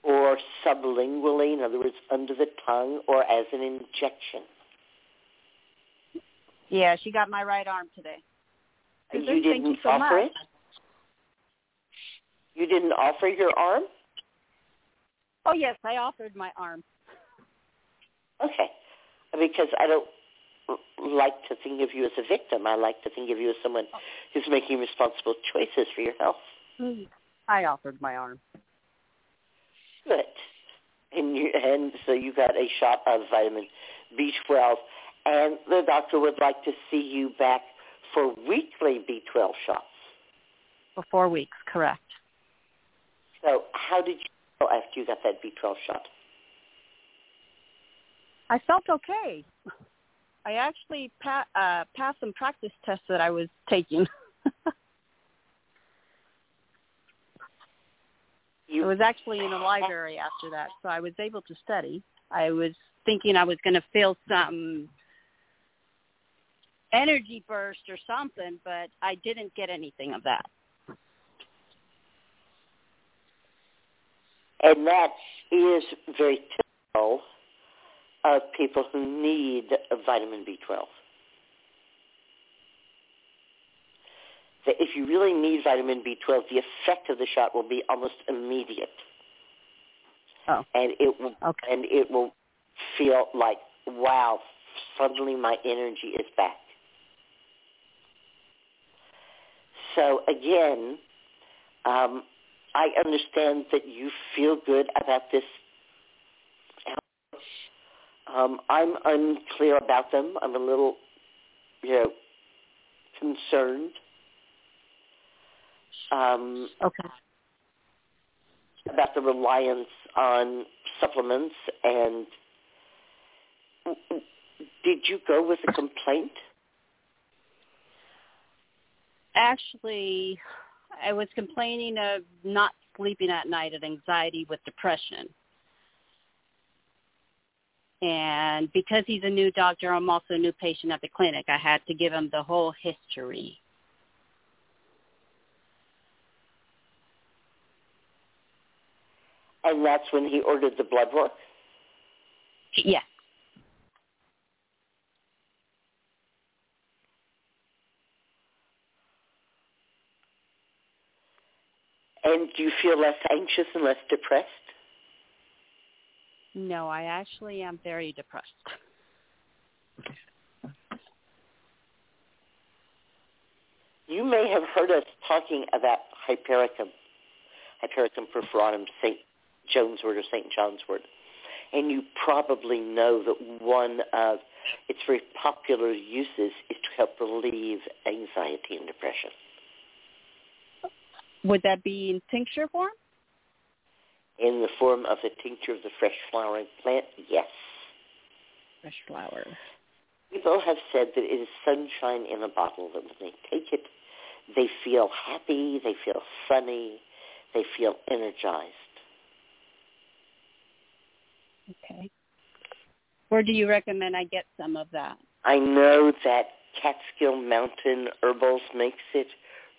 Or sublingually, in other words, under the tongue, or as an injection. Yeah, she got my right arm today. And you thank didn't you so offer much. it? You didn't offer your arm? Oh yes, I offered my arm. Okay. Because I don't like to think of you as a victim. I like to think of you as someone oh. who's making responsible choices for your health. Mm-hmm. I offered my arm. Good. And you and so you got a shot of vitamin B12 and the doctor would like to see you back for weekly B12 shots. For four weeks, correct. So how did you feel after you got that B12 shot? I felt okay. I actually pa- uh, passed some practice tests that I was taking. You I was actually in the library after that, so I was able to study. I was thinking I was going to feel some energy burst or something, but I didn't get anything of that. And that is very typical of people who need a vitamin B12. That if you really need vitamin B12, the effect of the shot will be almost immediate. Oh. and it will Okay. and it will feel like wow, suddenly my energy is back. So again, um, I understand that you feel good about this. Um, I'm unclear about them. I'm a little, you know, concerned. Um, Okay. about the reliance on supplements and did you go with a complaint? Actually, I was complaining of not sleeping at night and anxiety with depression. And because he's a new doctor, I'm also a new patient at the clinic. I had to give him the whole history. And that's when he ordered the blood work? Yes. And do you feel less anxious and less depressed? No, I actually am very depressed. You may have heard us talking about Hypericum, Hypericum perforatum, St. John's wort or St. John's wort. And you probably know that one of its very popular uses is to help relieve anxiety and depression. Would that be in tincture form? In the form of a tincture of the fresh flowering plant, yes. Fresh flower. People have said that it is sunshine in a bottle, that when they take it, they feel happy, they feel sunny, they feel energized. Okay. Where do you recommend I get some of that? I know that Catskill Mountain Herbals makes it.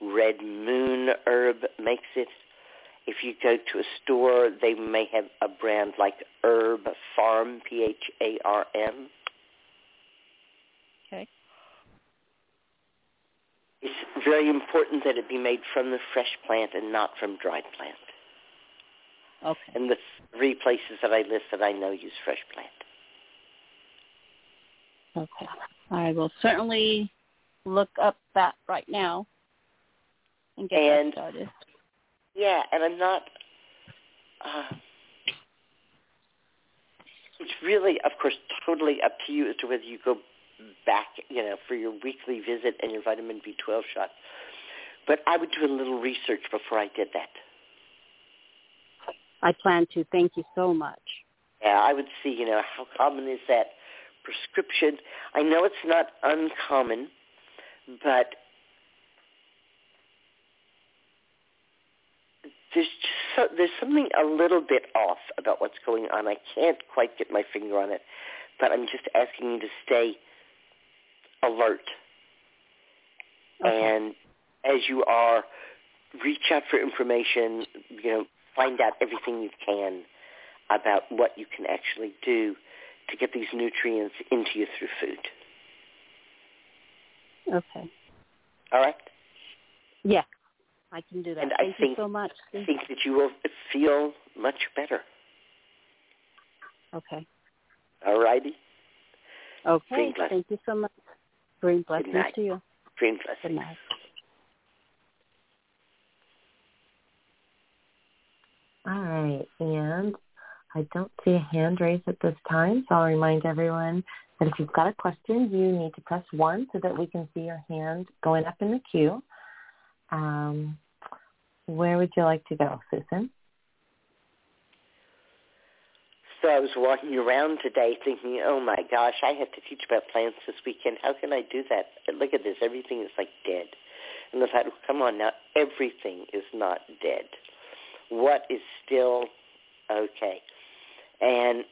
Red Moon Herb makes it. If you go to a store, they may have a brand like Herb Pharm, P-H-A-R-M. Okay. It's very important that it be made from the fresh plant and not from dried plant. Okay. And the three places that I listed, that I know use fresh plant. Okay. I will certainly look up that right now and get And- that started. Yeah, and I'm not. Uh, it's really, of course, totally up to you as to whether you go back, you know, for your weekly visit and your vitamin B12 shot. But I would do a little research before I did that. I plan to. Thank you so much. Yeah, I would see, you know, how common is that prescription? I know it's not uncommon, but there's just so, there's something a little bit off about what's going on. I can't quite get my finger on it, but I'm just asking you to stay alert. Okay. And as you are, reach out for information. You know, find out everything you can about what you can actually do to get these nutrients into you through food. Okay. All right? Yeah, I can do that. And I Thank you think- so much. I think that you will feel much better. Okay. All righty? Okay. Thank you so much. Green blessings night. to you. Green Good night. All right, and I don't see a hand raised at this time, so I'll remind everyone that if you've got a question, you need to press one so that we can see your hand going up in the queue. Um, where would you like to go, Susun? So I was walking around today thinking, oh my gosh, I have to teach about plants this weekend. How can I do that? Look at this. Everything is like dead. And I thought, come on now, everything is not dead. What is still okay? And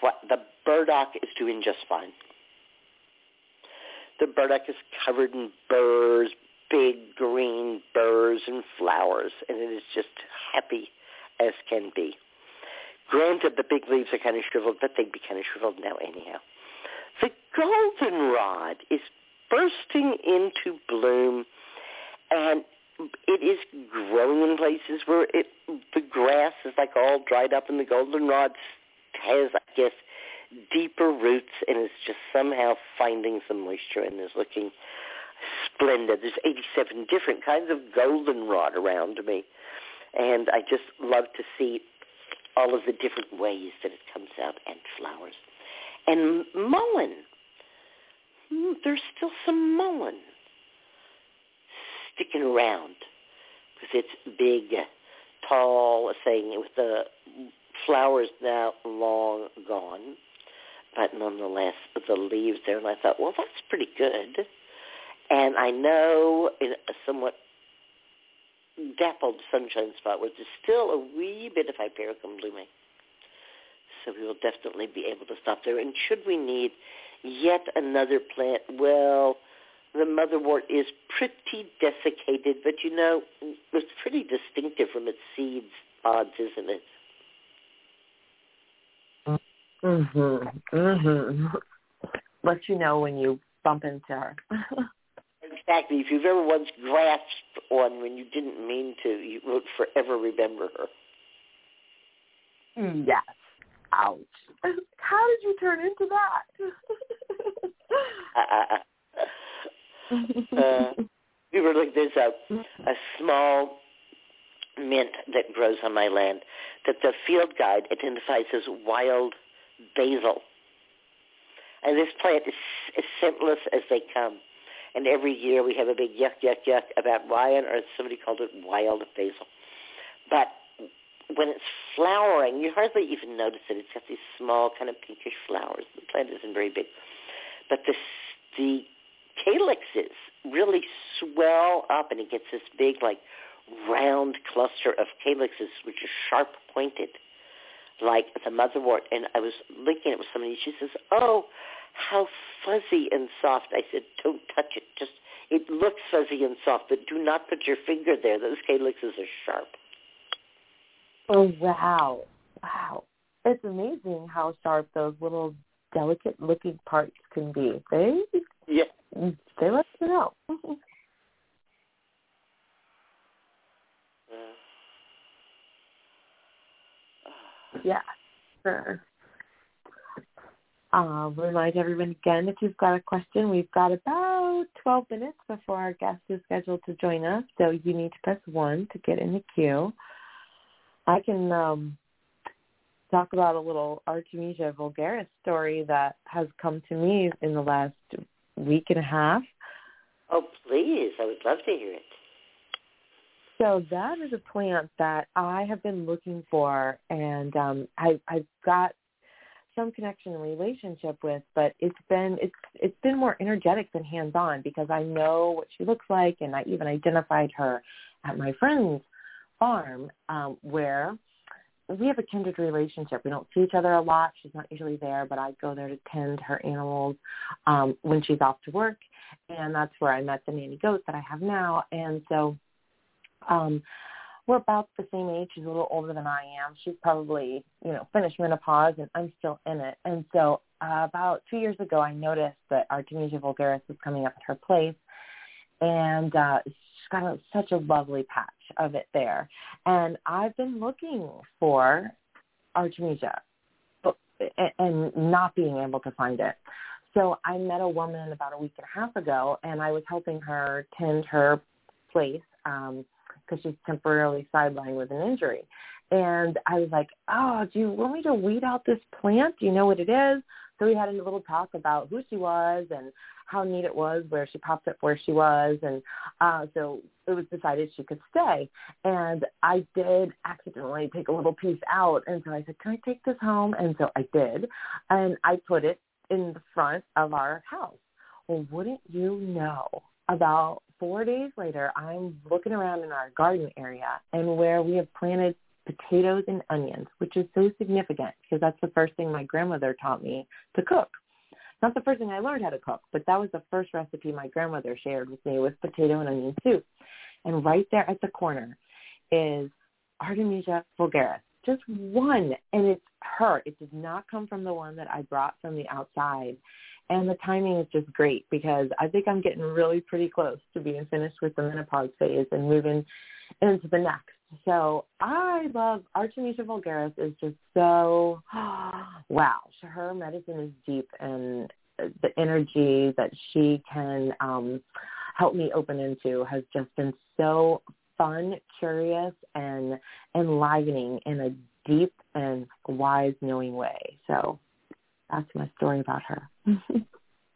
what the burdock is doing just fine. The burdock is covered in burrs, big green burrs and flowers, and it is just happy as can be. Granted, the big leaves are kind of shriveled, but they'd be kind of shriveled now anyhow. The goldenrod is bursting into bloom, and it is growing in places where it the grass is like all dried up and the goldenrod has I guess deeper roots and is just somehow finding some moisture and is looking splendid. There's 87 different kinds of goldenrod around me. And I just love to see all of the different ways that it comes out and flowers. And mullein. Hmm, there's still some mullein sticking around because it's big, tall, saying with the flowers now long gone, but nonetheless the leaves there. And I thought, well, that's pretty good. And I know in a somewhat dappled sunshine spot where there's still a wee bit of hypericum blooming. So we will definitely be able to stop there. And should we need yet another plant, well, the motherwort is pretty desiccated, but you know, it's pretty distinctive from its seeds pods, isn't it? Mhm. Mhm. Let you know when you bump into her. exactly. If you've ever once grasped on when you didn't mean to, you will forever remember her. yes. Ouch. How did you turn into that? uh, Uh, we were like, there's a a small mint that grows on my land that the field guide identifies as wild basil. And this plant is as simplest as they come. And every year we have a big yuck, yuck, yuck about why on earth somebody called it wild basil. But when it's flowering, you hardly even notice it. It's got these small kind of pinkish flowers. The plant isn't very big. But the, the calyxes really swell up and it gets this big like round cluster of calyxes which are sharp pointed like the motherwort. And I was linking it with somebody. She says, "Oh, how fuzzy and soft." I said, "Don't touch it. Just it looks fuzzy and soft, but do not put your finger there. Those calyxes are sharp." Oh wow, wow! It's amazing how sharp those little delicate looking parts can be. They yeah, they let you know. yeah, sure. Uh, remind everyone again if you've got a question, we've got about 12 minutes before our guest is scheduled to join us, so you need to press 1 to get in the queue. I can um, talk about a little Artemisia vulgaris story that has come to me in the last week and a half. Oh, please. I would love to hear it. So that is a plant that I have been looking for, and um, I, I've got some connection and relationship with, but it's been it's it's been more energetic than hands on because I know what she looks like, and I even identified her at my friend's farm um, where we have a kindred relationship. We don't see each other a lot. She's not usually there, but I go there to tend her animals um, when she's off to work, and that's where I met the nanny goat that I have now. And so um, we're about the same age. She's a little older than I am. She's probably, you know, finished menopause, and I'm still in it. And so uh, about two years ago, I noticed that Artemisia vulgaris was coming up at her place, and uh, got a, such a lovely patch of it there. And I've been looking for Artemisia but, and not being able to find it. So I met a woman about a week and a half ago, and I was helping her tend her place um, because she's temporarily sidelined with an injury. And I was like, oh, do you want me to weed out this plant? Do you know what it is? So we had a little talk about who she was and how neat it was where she popped up where she was. And uh, so it was decided she could stay. And I did accidentally take a little piece out. And so I said, can I take this home? And so I did. And I put it in the front of our house. Well, wouldn't you know, about four days later, I'm looking around in our garden area and where we have planted potatoes and onions, which is so significant because that's the first thing my grandmother taught me to cook. Not the first thing I learned how to cook, but that was the first recipe my grandmother shared with me was potato and onion soup. And right there at the corner is Artemisia vulgaris, just one, and it's her. It did not come from the one that I brought from the outside. And the timing is just great because I think I'm getting really pretty close to being finished with the menopause phase and moving into the next. So I love Artemisia vulgaris is just so wow. Her medicine is deep and the energy that she can um help me open into has just been so fun, curious, and enlivening in a deep and wise, knowing way. So that's my story about her.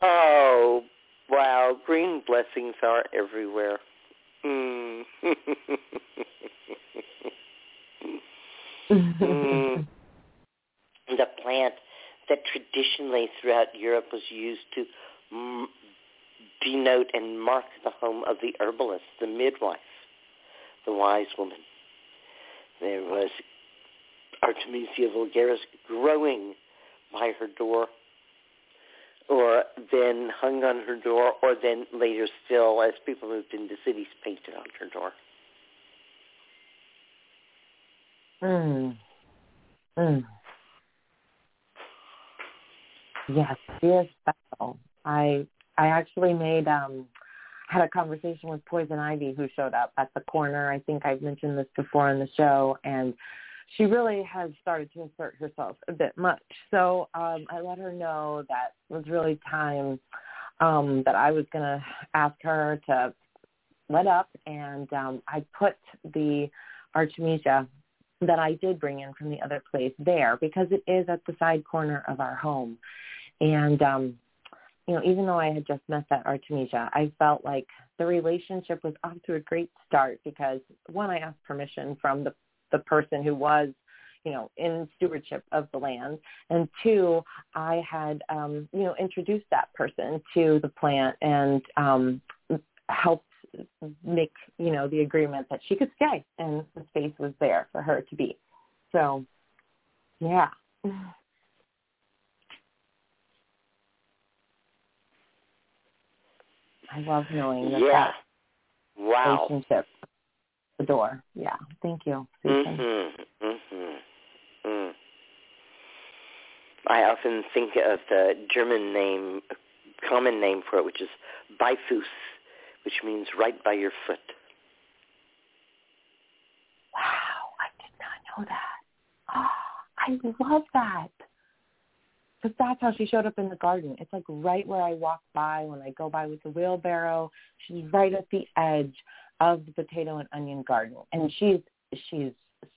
oh, wow. Green blessings are everywhere. Mm. The plant that traditionally throughout Europe was used to m- denote and mark the home of the herbalist, the midwife, the wise woman. There was Artemisia vulgaris growing by her door, or then hung on her door, or then later still, as people moved into cities, painted on her door. Mm. Mm. Yes, she is special. I I actually made um had a conversation with Poison Ivy who showed up at the corner. I think I've mentioned this before on the show and she really has started to assert herself a bit much. So um I let her know that it was really time um that I was going to ask her to let up and um I put the Artemisia that I did bring in from the other place there because it is at the side corner of our home. And um you know, even though I had just met that Artemisia, I felt like the relationship was off to a great start because one, I asked permission from the the person who was, you know, in stewardship of the land, and two, I had, um, you know, introduced that person to the plant and um, helped make, you know, the agreement that she could stay and the space was there for her to be. So, yeah. I love knowing that yeah. that wow. relationship the door. Yeah. Thank you. Mhm. Mm-hmm. Mm. I often think of the German name, common name for it, which is Beifuß, which means right by your foot. Wow, I did not know that. Oh, I love that. Because that's how she showed up in the garden. It's like right where I walk by when I go by with the wheelbarrow. She's right at the edge of the potato and onion garden, and she's she's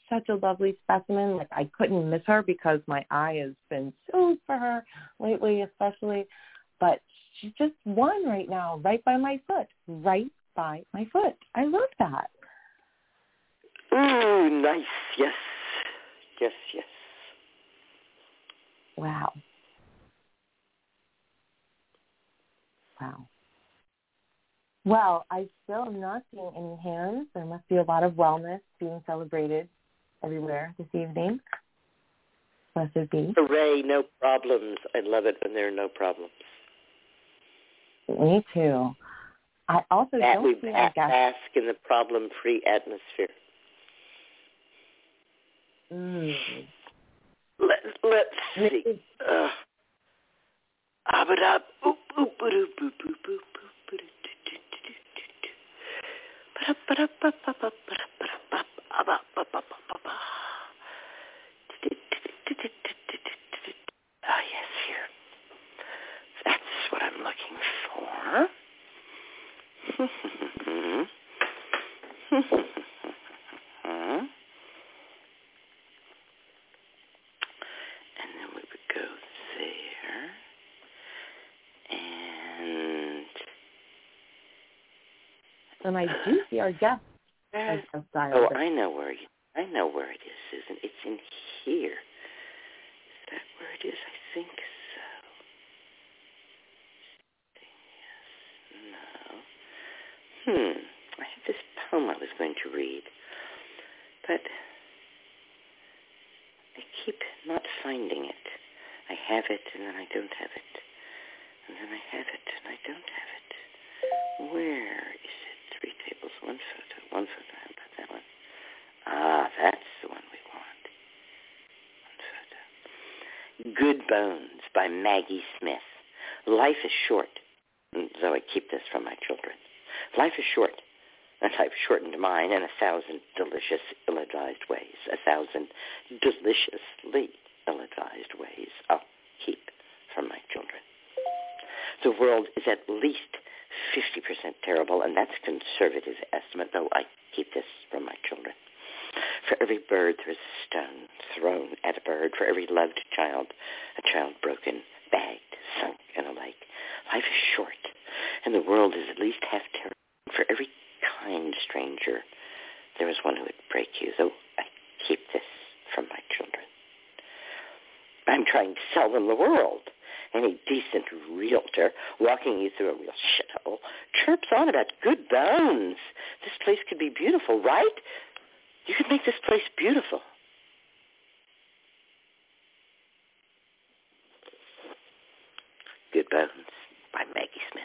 such a lovely specimen. Like I couldn't miss her because my eye has been so for her lately, especially. But she's just one right now, right by my foot, right by my foot. I love that. Ooh, nice. Yes. Yes, yes. Wow. Wow. Well, I still am not seeing any hands. There must be a lot of wellness being celebrated everywhere this evening. Blessed be. Hooray, no problems. I love it when there are no problems. Me too. I also That don't see bask in the problem-free atmosphere. Mm. Let, let's see. Abadab, oop, oop, ba-doop, boop, boop, boop, Ah, yes, here. That's what I'm looking for. and then we would go there. And And I do see our guest oh. I know where you, I know where it is, Susun. It's in here. Is that where it is? I think so. Yes. No. Hmm. I had this poem I was going to read, but I keep not finding it. I have it and then I don't have it. And then I have it and I don't have it. Where is it? Three tables, one photo, one photo. How about that one? Ah, that's the one we want. One photo. Good Bones by Maggie Smith. life is short. And so I keep this from my children. Life is short. And I've shortened mine in a thousand delicious, ill-advised ways. A thousand deliciously ill-advised ways I'll keep from my children. The world is at least 50% terrible, and that's a conservative estimate, though I keep this from my children. For every bird, there is a stone thrown at a bird. For every loved child, a child broken, bagged, sunk in a lake. Life is short, and the world is at least half terrible. For every kind stranger, there is one who would break you, though I keep this from my children. I'm trying to sell them the world. Any decent realtor walking you through a real shithole chirps on about good bones. This place could be beautiful, right? You could make this place beautiful. Good Bones by Maggie Smith.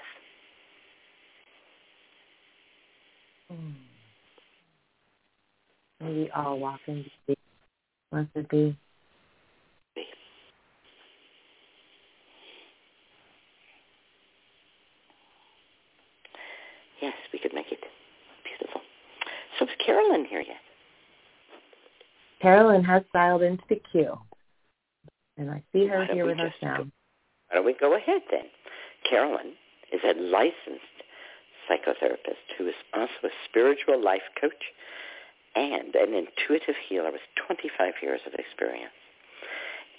Hmm. Maybe I'll walk into the Wants it be? Yes, we could make it beautiful. So is Carolyn here yet? Carolyn has dialed into the queue. And I see her here with us now. go- Why don't we go ahead then? Carolyn is a licensed psychotherapist who is also a spiritual life coach and an intuitive healer with 25 years of experience.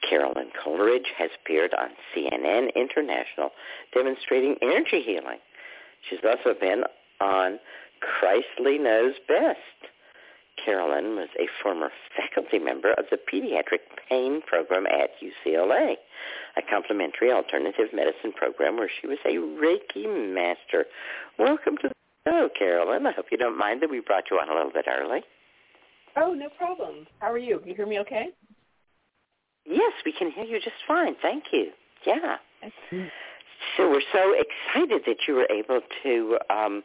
Carolyn Coleridge has appeared on CNN International demonstrating energy healing. She's also been on Chrisley Knows Best. Carolyn was a former faculty member of the pediatric pain program at UCLA, a complementary alternative medicine program where she was a Reiki master. Welcome to the show, Carolyn. I hope you don't mind that we brought you on a little bit early. Oh, no problem. How are you? Can you hear me okay? Yes, we can hear you just fine. Thank you. Yeah. So we're so excited that you were able to um,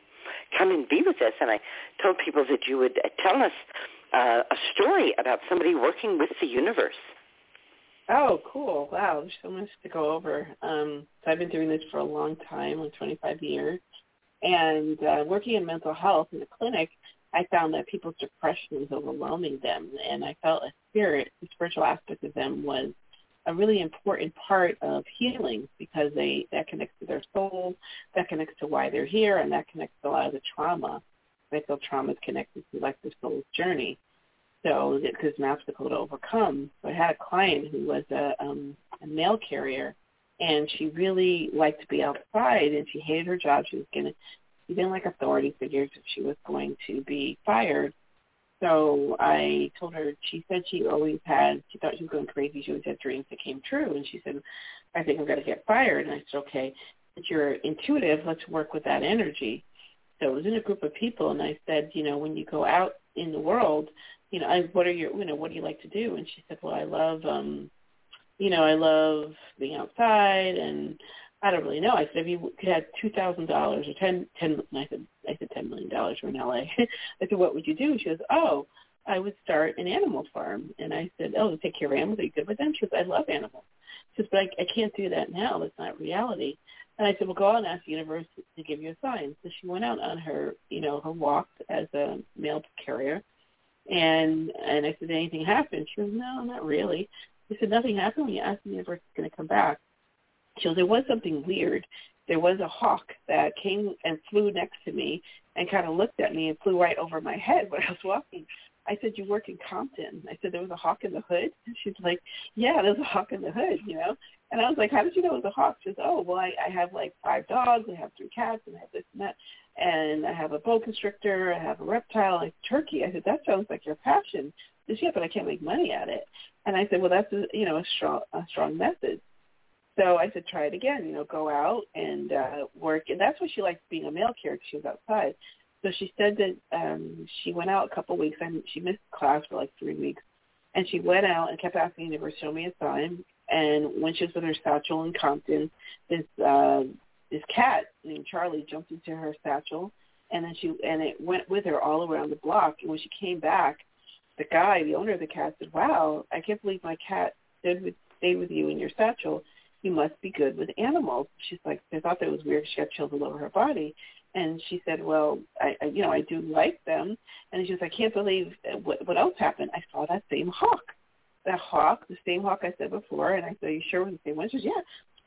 come and be with us. And I told people that you would uh, tell us uh, a story about somebody working with the universe. Oh, cool. Wow, there's so much to go over. Um, so I've been doing this for a long time, like 25 years. And uh, working in mental health in the clinic, I found that people's depression was overwhelming them. And I felt a spirit, the spiritual aspect of them was a really important part of healing because they that connects to their soul, that connects to why they're here, and that connects to a lot of the trauma. I feel trauma is connected to like the soul's journey. So because an obstacle to overcome. So I had a client who was a, um, a mail carrier, and she really liked to be outside, and she hated her job. She was gonna, she didn't like authority figures. If she was going to be fired. So I told her. She said she always had. She thought she was going crazy. She always had dreams that came true, and she said, "I think I'm going to get fired." And I said, "Okay, but you're intuitive. Let's work with that energy." So it was in a group of people, and I said, you know, when you go out in the world, you know, I, what are your, you know, what do you like to do? And she said, well, I love, um, you know, I love being outside, and I don't really know. I said, if you had two thousand dollars or ten, ten, I said, I said ten million dollars. We're LA. I said, what would you do? She goes, oh, I would start an animal farm. And I said, oh, to take care of animals, are you good with them? She goes, I love animals. She says, but I, I can't do that now. That's not reality. And I said, well, go out and ask the universe to give you a sign. So she went out on her, you know, her walk as a mail carrier. And and I said, anything happen? She goes, no, not really. I said, nothing happened when you asked the universe is going to come back. Goes, there was something weird. There was a hawk that came and flew next to me and kind of looked at me and flew right over my head when I was walking. I said, you work in Compton. I said, there was a hawk in the hood. And she's like, yeah, there's a hawk in the hood, you know. And I was like, how did you know it was a hawk? She goes, oh, well, I, I have like five dogs. I have three cats, and I have this and that. And I have a boa constrictor. I have a reptile, like turkey. I said, that sounds like your passion. She said, yeah, but I can't make money at it. And I said, well, that's, a, you know, a strong, a strong message. So I said, try it again, you know, go out and uh, work. And that's why she liked being a mail carrier she was outside. So she said that um, she went out a couple weeks. and she missed class for like three weeks. And she went out and kept asking the universe, show me a sign. And when she was with her satchel in Compton, this uh, this cat named Charlie jumped into her satchel, and then she and it went with her all around the block. And when she came back, the guy, the owner of the cat, said, "Wow, I can't believe my cat stayed with stayed with you in your satchel. You must be good with animals. She's like, they thought that was weird. She had chills all over her body. And she said, well, I, I you know, I do like them. And she was, like, I can't believe what, what else happened. I saw that same hawk, that hawk, the same hawk I said before. And I said, you sure was the same one? She said, yeah,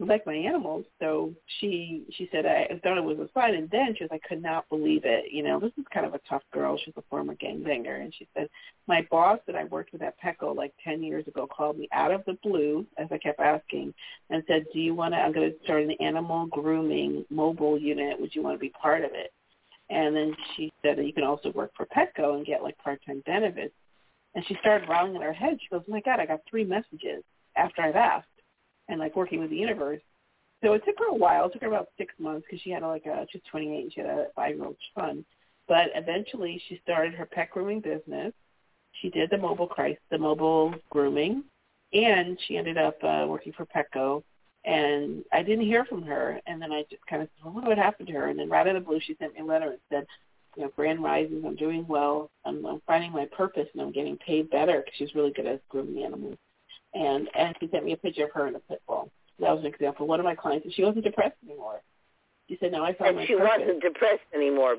like my animals. So she she said I thought it was a sign, and then she was I could not believe it. You know, this is kind of a tough girl. She's a former gangbanger, and she said my boss that I worked with at Petco like ten years ago called me out of the blue as I kept asking and said, "Do you want to? I'm going to start an animal grooming mobile unit. Would you want to be part of it?" And then she said that you can also work for Petco and get like part-time benefits. And she started rolling in her head. She goes, oh "My God, I got three messages after I've asked." And like working with the universe. So it took her a while. It took her about six months because she had like a she's 28 and she had a five-year-old son. But eventually, she started her pet grooming business. She did the mobile crisis, the mobile grooming, and she ended up uh, working for Petco. And I didn't hear from her. And then I just kind of said, well, what happened to her? And then right out of the blue, she sent me a letter and said, you know, Grand Rising, I'm doing well. I'm, I'm finding my purpose, and I'm getting paid better because she's really good at grooming animals and and she sent me a picture of her in a pit bull. That was an example. One of my clients, she wasn't depressed anymore. She said, "No, I found and my she purpose." wasn't depressed anymore.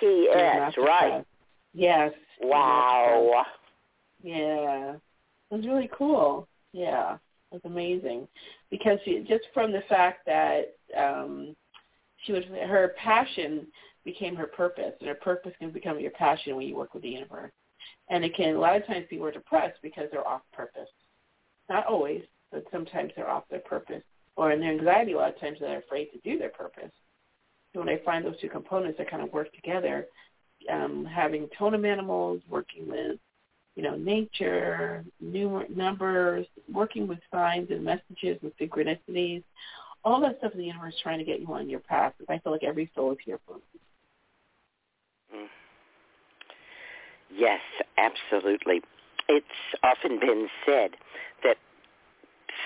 P.S. Right? Yes. Wow. Yeah, it was really cool. Yeah, it was amazing because she just from the fact that um she was her passion became her purpose, and her purpose can become your passion when you work with the universe. And it can a lot of times people are depressed because they're off purpose not always, but sometimes they're off their purpose. Or in their anxiety, a lot of times they're afraid to do their purpose. So when I find those two components that kind of work together, um, having totem animals, working with, you know, nature, new numbers, working with signs and messages with synchronicities, all that stuff in the universe trying to get you on your path. I feel like every soul is here for. Mm. Yes, absolutely. It's often been said that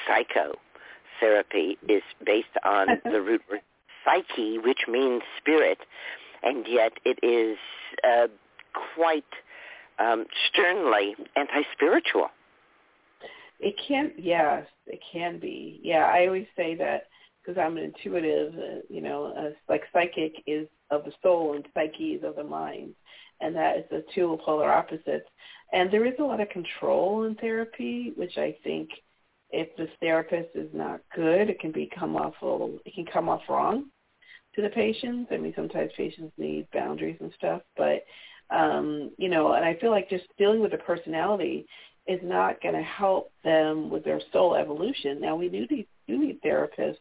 psychotherapy is based on the root word psyche, which means spirit, and yet it is uh, quite um, sternly anti-spiritual. It can, yes, it can be. Yeah, I always say that because I'm an intuitive, uh, you know, uh, like psychic is of the soul and psyche is of the mind, and that is the two polar opposites. And there is a lot of control in therapy, which I think if the therapist is not good, it can become off it can come off wrong to the patients. I mean, sometimes patients need boundaries and stuff, but um, you know, and I feel like just dealing with the personality is not going to help them with their soul evolution. Now, we do need, do need therapists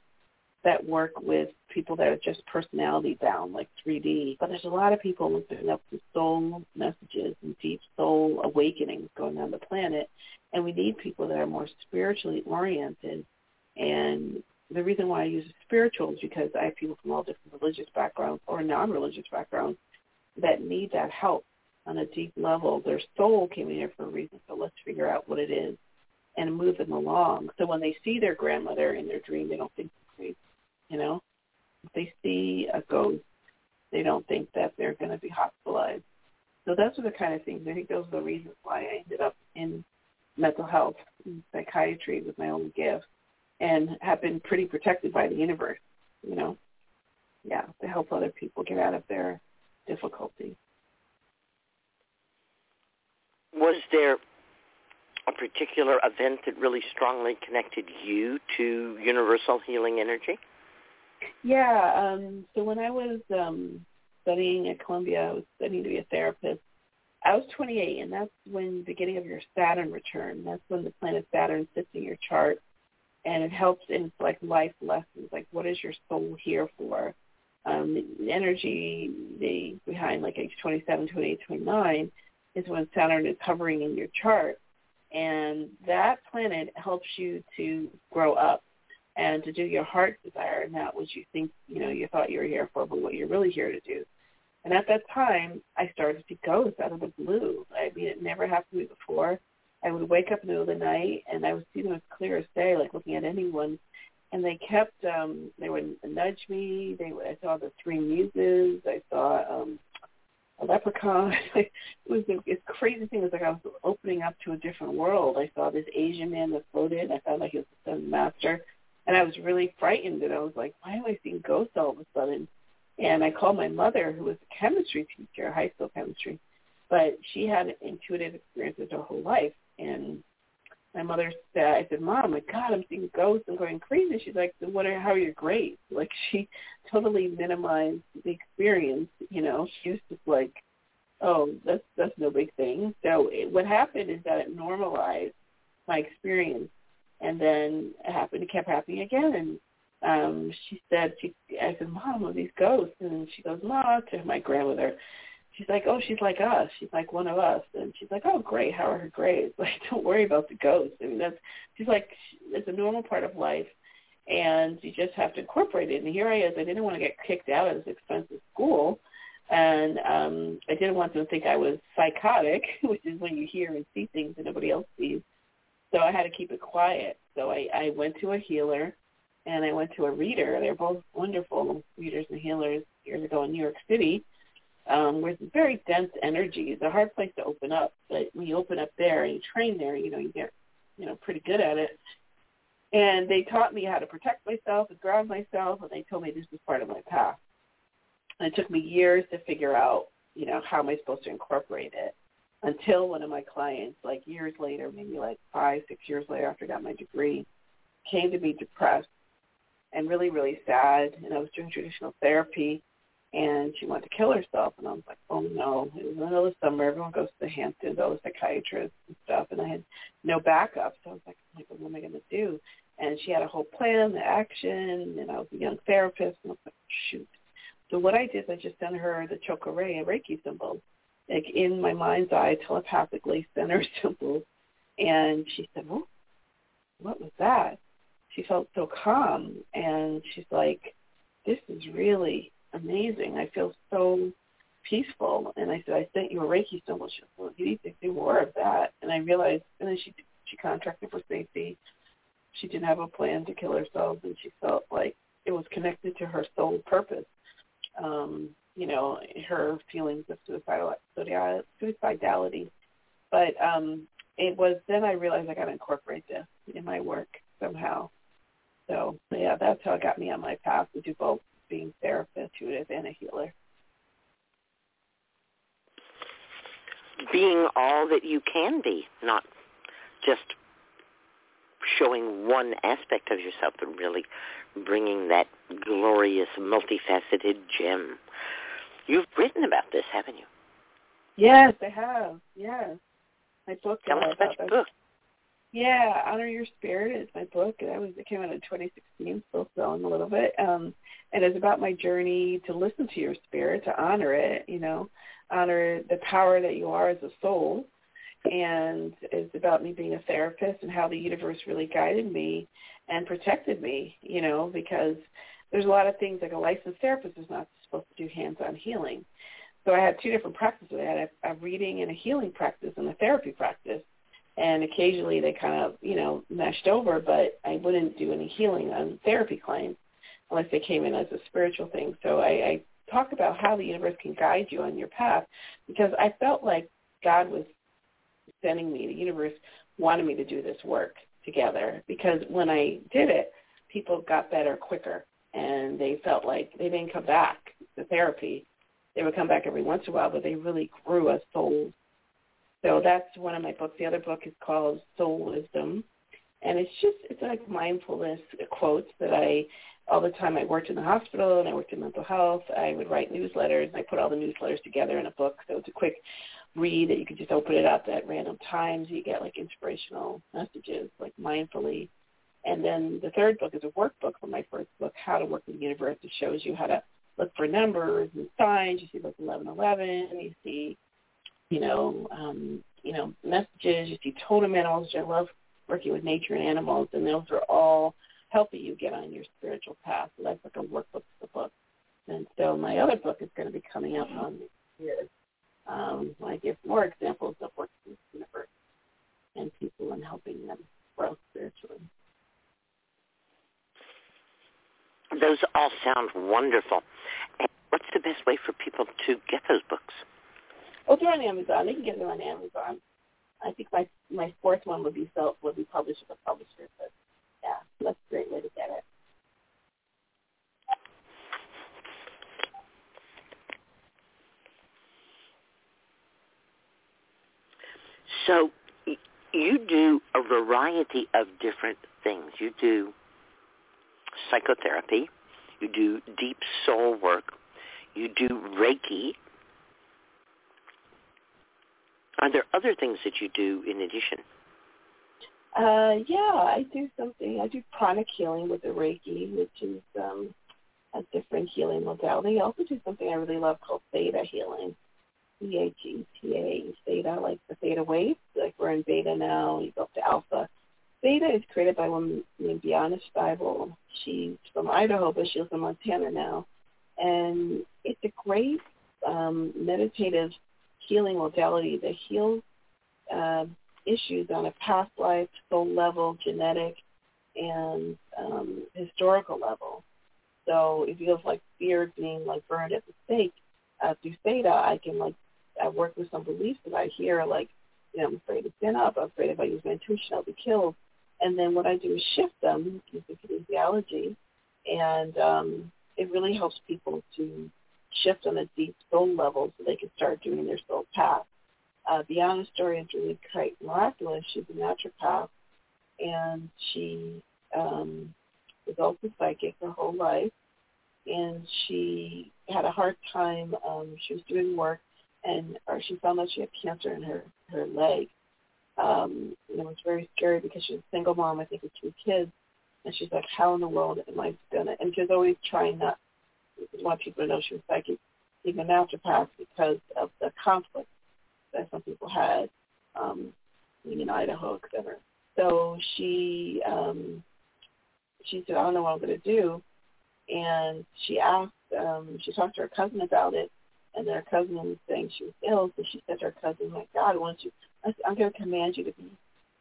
that work with people that are just personality bound, like 3D. But there's a lot of people looking up to soul messages and deep soul awakenings going on the planet. And we need people that are more spiritually oriented. And the reason why I use spiritual is because I have people from all different religious backgrounds or non-religious backgrounds that need that help on a deep level. Their soul came in here for a reason, so let's figure out what it is and move them along. So when they see their grandmother in their dream, they don't think. You know, if they see a ghost, they don't think that they're going to be hospitalized. So those are the kind of things. I think those are the reasons why I ended up in mental health and psychiatry with my own gift and have been pretty protected by the universe, you know. Yeah, to help other people get out of their difficulties. Was there a particular event that really strongly connected you to universal healing energy? Yeah. Um, so when I was um, studying at Columbia, I was studying to be a therapist. I was 28, and that's when the beginning of your Saturn return. That's when the planet Saturn sits in your chart, and it helps in like life lessons, like what is your soul here for? Um, the energy the, behind like age 27, 28, 29 is when Saturn is hovering in your chart, and that planet helps you to grow up and to do your heart's desire, not what you think, you know, you thought you were here for, but what you're really here to do. And at that time, I started to see ghosts out of the blue. I mean, it never happened to me before. I would wake up in the middle of the night, and I would see them as clear as day, like looking at anyone. And they kept, um, they would nudge me. They, would, I saw the three muses. I saw um, a leprechaun. it was the crazy thing. It was like I was opening up to a different world. I saw this Asian man that floated. I felt like he was the master and I was really frightened, and I was like, why am I seeing ghosts all of a sudden? And I called my mother, who was a chemistry teacher, high school chemistry, but she had intuitive experiences her whole life, and my mother said, I said, Mom, my God, I'm seeing ghosts. I'm going crazy. She's like, what are, how are your grades? Like she totally minimized the experience. You know, she was just like, oh, that's that's no big thing. So it, what happened is that it normalized my experience, and then it happened. It kept happening again, and um she said she I said, Mom, are these ghosts? And she goes, Ma, to my grandmother she's like, oh, she's like us. She's like one of us. And she's like, oh, great. How are her grades? Like, don't worry about the ghosts. I mean, that's, she's like, it's a normal part of life. And you just have to incorporate it. And here I is. I didn't want to get kicked out of this expensive school. And um, I didn't want them to think I was psychotic, which is when you hear and see things that nobody else sees. So I had to keep it quiet. So I, I went to a healer and I went to a reader. They're both wonderful readers and healers years ago in New York City um, with very dense energy. It's a hard place to open up, but when you open up there and you train there, you know, you get, you know, pretty good at it. And they taught me how to protect myself and ground myself, and they told me this was part of my path. And it took me years to figure out, you know, how am I supposed to incorporate it until one of my clients, like years later, maybe like five, six years later after I got my degree, came to me depressed and really, really sad. And I was doing traditional therapy and she wanted to kill herself. And I was like, oh no, it was the middle of summer. Everyone goes to the Hamptons, all the psychiatrists and stuff, and I had no backup. So I was like, oh what am I going to do? And she had a whole plan, the action, and I was a young therapist, and I was like, shoot. So what I did is I just sent her the Cho Ku Rei, a Reiki symbol, like in my mind's eye, telepathically sent her symbols. And she said, well, what was that? She felt so calm, and she's like, this is really amazing. I feel so peaceful. And I said, I sent you a Reiki symbol. She said, well, you need to do more of that. And I realized, and then she she contracted for safety. She didn't have a plan to kill herself, and she felt like it was connected to her soul purpose. Um, you know, her feelings of suicidal suicidality. But um, it was then I realized I got to incorporate this in my work somehow. So yeah, that's how it got me on my path to do both being therapist, intuitive, and a healer. Being all that you can be, not just showing one aspect of yourself, but really bringing that glorious, multifaceted gem. You've written about this, haven't you? Yes, I have. Yes. My book. Tell us about your book. Yeah, Honor Your Spirit is my book. That was it came out in 2016, still selling a little bit. Um, and it's about my journey to listen to your spirit, to honor it. You know, honor the power that you are as a soul. And it's about me being a therapist and how the universe really guided me and protected me. You know, because there's a lot of things like a licensed therapist is not supposed to do hands-on healing. So I had two different practices. I had a, a reading and a healing practice and a therapy practice and occasionally they kind of you know meshed over but i wouldn't do any healing on therapy clients unless they came in as a spiritual thing so i, I talk about how the universe can guide you on your path because i felt like god was sending me the universe wanted me to do this work together because when i did it people got better quicker and they felt like they didn't come back to therapy they would come back every once in a while but they really grew as souls so that's one of my books. The other book is called Soul Wisdom. And it's just, it's like mindfulness quotes that I, all the time I worked in the hospital and I worked in mental health. I would write newsletters and I put all the newsletters together in a book. So it's a quick read that you could just open it up at random times. You get like inspirational messages, like mindfully. And then the third book is a workbook from my first book, How to Work with the Universe. It shows you how to look for numbers and signs. You see like 1111. You see you know, um, you know, messages. You see totem animals, which I love working with nature and animals, and those are all helping you get on your spiritual path. So that's like a workbook for the book. And so my other book is going to be coming out on this year. Um, I give more examples of working with the universe and people and helping them grow spiritually. Those all sound wonderful. And what's the best way for people to get those books? Oh, they're on Amazon. They can get them on Amazon. I think my my fourth one would be self would be published with a publisher, but yeah, that's a great way to get it. So you do a variety of different things. You do psychotherapy. You do deep soul work. You do Reiki. Are there other things that you do in addition? Uh, yeah, I do something. I do pranic healing with the Reiki, which is um, a different healing modality. I also do something I really love called theta healing. C-H-E-T-A, theta, like the theta wave. Like we're in beta now, you go up to alpha. Theta is created by a woman named Vianna Stibal. She's from Idaho, but she lives in Montana now. And it's a great um, meditative healing modality that heals uh, issues on a past life, soul level, genetic, and um, historical level. So if you have like fear being like burned at the stake uh, through theta, I can like I work with some beliefs that I hear like, you know, I'm afraid to stand up, I'm afraid if I use my intuition I'll be killed. And then what I do is shift them using kinesiology and um, it really helps people to shift on a deep soul level so they can start doing their soul path. Uh, the honest story is really quite miraculous. She's a naturopath and she um, was also psychic her whole life and she had a hard time. Um, she was doing work, and or she found out she had cancer in her her leg. Um, and it was very scary because she was a single mom, I think, with two kids, and she's like, "How in the world am I gonna?" And she was always trying not. to want people to know she was psychic, even after naturopath, because of the conflict that some people had, um, in Idaho, et cetera. So she um, she said, "I don't know what I'm to do." and she asked, um, she talked to her cousin about it, and her cousin was saying she was ill, so she said to her cousin, my God, why don't you, I'm going to command you to be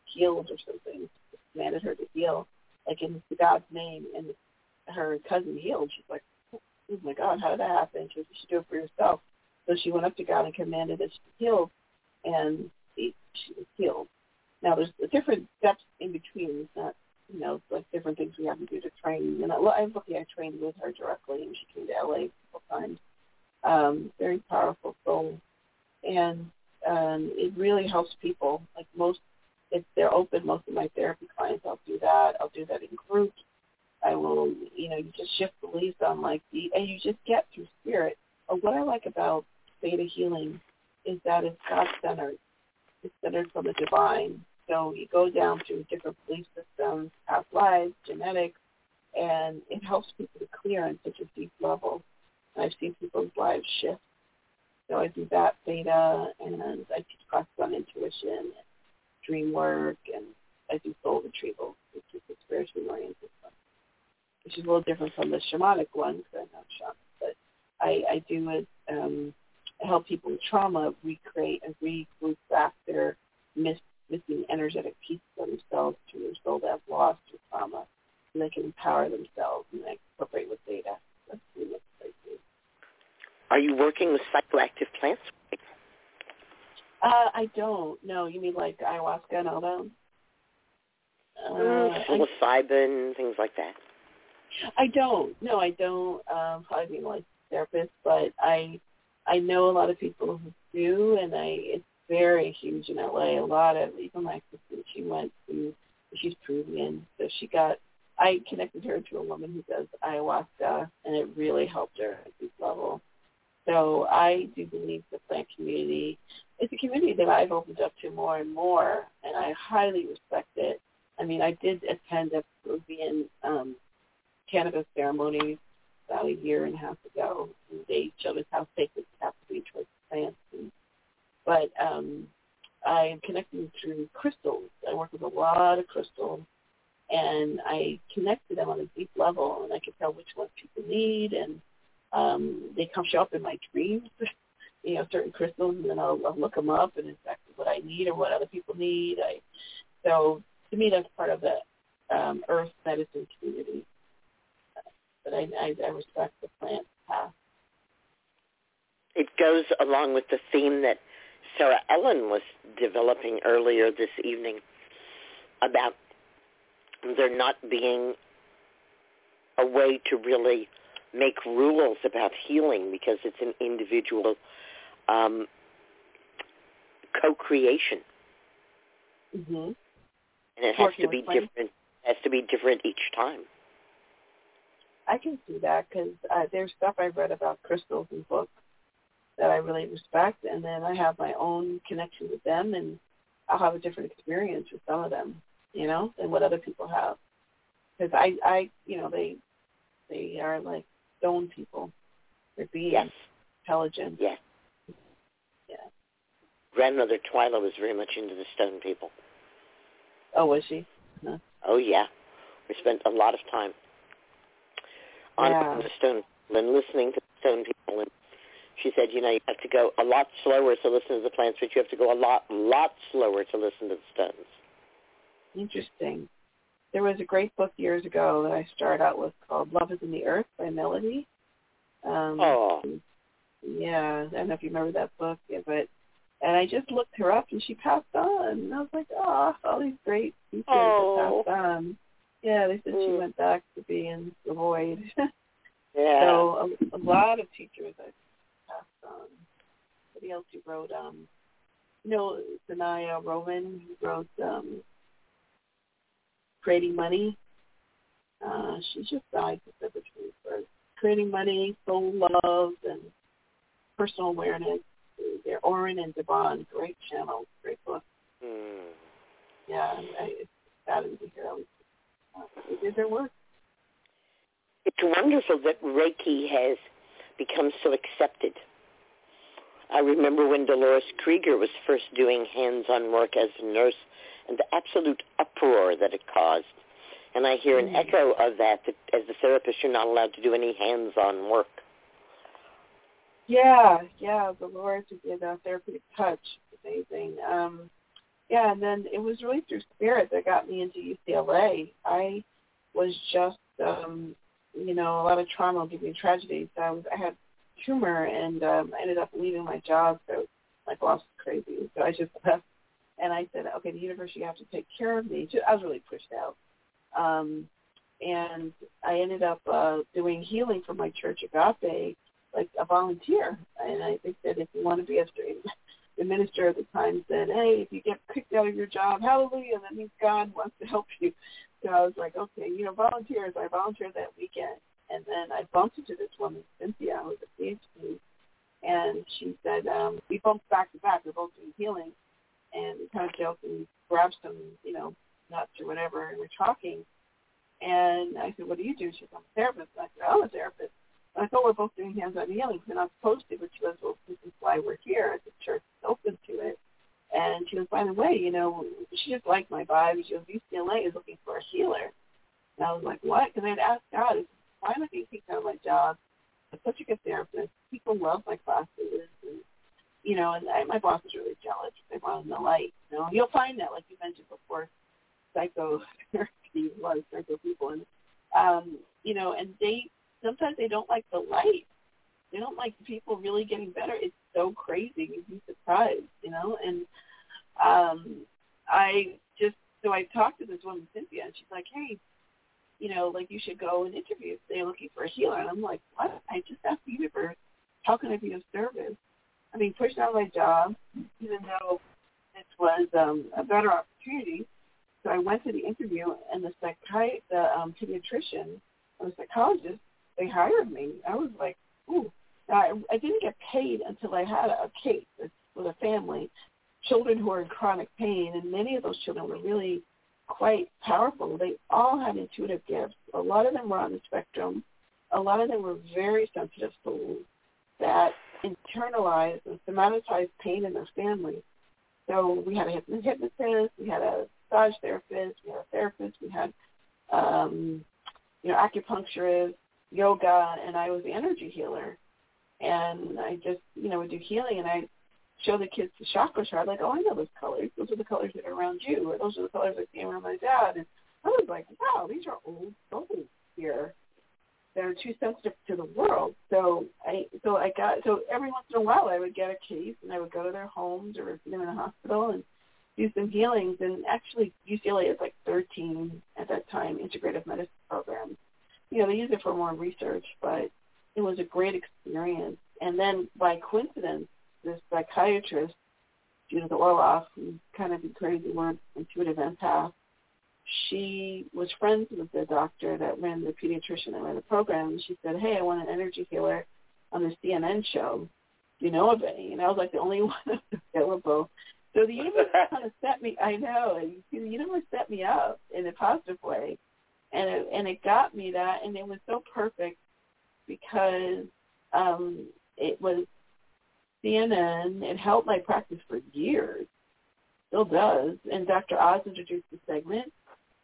healed or something. Commanded her to heal, like in God's name, and her cousin healed. She's like, oh my God, how did that happen? She said, you should do it for yourself. So she went up to God and commanded that she be healed, and she, she was healed. Now, there's different steps in between. It's not you know, like different things we have to do to train. And I, I was lucky I trained with her directly, and she came to LA a couple times. Um, very powerful soul, and um, it really helps people. Like most, if they're open, most of my therapy clients, I'll do that. I'll do that in groups. I will, you know, you just shift beliefs on like the, and you just get through spirit. But what I like about theta healing is that it's God centered. It's centered from the divine so you go down through different belief systems, past lives, genetics, and it helps people to clear on such a deep level. And I've seen people's lives shift. So I do that theta, and I teach classes on intuition, dream work, and I do soul retrieval, which is a spiritually oriented one, which is a little different from the shamanic one because I'm not shaman. But I, I do it, um, help people with trauma recreate and regroup back their missed missing energetic pieces of themselves through their soul that have lost through trauma, and they can empower themselves and incorporate with data. That's what they do. Are you working with psychoactive plants? Uh, I don't. No, you mean like ayahuasca and all that? Uh, Mm, psilocybin, things like that. I don't. No, I don't. Um, probably being like therapist, but I I know a lot of people who do, and I it's very huge in LA. A lot of even my sister, she went to she's Peruvian, so she got. I connected her to a woman who does ayahuasca, and it really helped her at this level. So I do believe the plant community is a community that I've opened up to more and more, and I highly respect it. I mean, I did attend a Peruvian um, cannabis ceremony about a year and a half ago, and they showed us how sacred it has to be towards plants. And, but um, I'm connecting through crystals. I work with a lot of crystals, and I connect to them on a deep level, and I can tell which ones people need, and um, they come show up in my dreams. you know, certain crystals, and then I'll, I'll look them up, and exactly what I need or what other people need. I so to me, that's part of the um, earth medicine community. But I, I, I respect the plant path. It goes along with the theme that Sarah Ellen was developing earlier this evening about there not being a way to really make rules about healing because it's an individual um, co-creation. Mhm. and it has to be different. Has to be different each time. I can see that because uh, there's stuff I've read about crystals and books that I really respect, and then I have my own connection with them, and I'll have a different experience with some of them, you know, than what other people have. Because I, I, you know, they, they are like stone people. They're beings, Yes. intelligent. Yes. Yeah. Grandmother Twylah was very much into the stone people. Oh, was she? No. Oh yeah, we spent a lot of time on Yeah. the stone and listening to the stone people. And she said, you know, you have to go a lot slower to listen to the plants, but you have to go a lot, lot slower to listen to the stones. Interesting. There was a great book years ago that I started out with called Love is in the Earth by Melody. Um, Oh. Yeah, I don't know if you remember that book, yeah, but and I just looked her up and she passed on. And I was like, oh, all these great teachers Oh. that passed on. Yeah, they said she Mm. went back to being the void. Yeah. so a, a lot of teachers I passed on. Somebody else who wrote, um, you know, Sanaya Roman, who wrote um, Creating Money. Uh, she just died December 21st. Creating Money, Soul Love, and Personal Awareness. They're Orin and DaBen, great channels, great book. Hmm. Yeah, I, it's saddened to hear uh, they did their work. It's wonderful that Reiki has become so accepted. I remember when Dolores Krieger was first doing hands-on work as a nurse and the absolute uproar that it caused. And I hear an Mm. echo of that, that as a therapist you're not allowed to do any hands-on work. Yeah, yeah, Dolores who did a therapeutic touch, amazing. Um, yeah, and then it was really through spirit that got me into UCLA. I was just, um, you know, a lot of trauma gave me tragedy. So I was, I had tumor, and um, I ended up leaving my job. So my boss was crazy, so I just left. And I said, okay, the university you have to take care of me. I was really pushed out. Um, and I ended up uh, doing healing for my church, Agape, like a volunteer. And I think that if you want to be a straight, the minister at the time said, hey, if you get kicked out of your job, hallelujah, that means God wants to help you. So I was like, okay, you know, volunteers. I volunteered that weekend. And then I bumped into this woman, Cynthia, who was a PhD. And she said, um, we bumped back to back. We're both doing healing. And we kind of joked and grabbed some, you know, nuts or whatever. And we're talking. And I said, what do you do? She said, I'm a therapist. And I said, I'm a therapist. And I thought we're both doing hands-on healing. We're not supposed to, but she goes, well, this is why we're here. The church is open to it. And she goes, by the way, you know, she just liked my vibe. She goes, UCLA is looking for a healer. And I was like, what? Because I had asked God, why am I getting kicked out of my job? I'm such a good therapist. People love my classes. And, you know, and I, my boss is really jealous. They want the light. You know, you'll find that, like you mentioned before, psychotherapy was psycho people. And, um, you know, and they, sometimes they don't like the light. They don't like people really getting better. It's so crazy. You'd be surprised, you know. And um, I just so I talked to this woman Cynthia, and she's like, "Hey, you know, like you should go and interview. They're looking for a healer." And I'm like, "What? I just asked the universe, how can I be of service? I mean, pushed out of my job, even though this was um, a better opportunity. So I went to the interview, and the psychiatrist, the um, pediatrician, and the psychologist, they hired me. I was like, ooh. Now, I, I didn't get paid until I had a case with a family, children who are in chronic pain, and many of those children were really quite powerful. They all had intuitive gifts. A lot of them were on the spectrum. A lot of them were very sensitive souls that internalized and somatized pain in their families. So we had a hypnotist, we had a massage therapist, we had a therapist, we had um, you know acupuncturist, yoga, and I was the energy healer. And I just you know would do healing, and I show the kids the chakra chart, like, oh, I know those colors. Those are the colors that are around you, or those are the colors that came around my dad. And I was like, wow, these are old souls here that are too sensitive to the world. So I so I got so every once in a while I would get a case and I would go to their homes or see them in a hospital and do some healings. And actually UCLA is like 13 at that time integrative medicine programs. You know they use it for more research, but it was a great experience. And then by coincidence, this psychiatrist Judith Orloff, who's kind of a crazy word, intuitive empath. She was friends with the doctor that ran the pediatrician that ran the program. And she said, "Hey, I want an energy healer on the CNN show. Do you know of any?" And I was like the only one available. So the universe kind of set me. I know and the universe set me up in a positive way, and it, and it got me that, and it was so perfect because um, it was CNN. It helped my practice for years, still does. And Dr. Oz introduced the segment,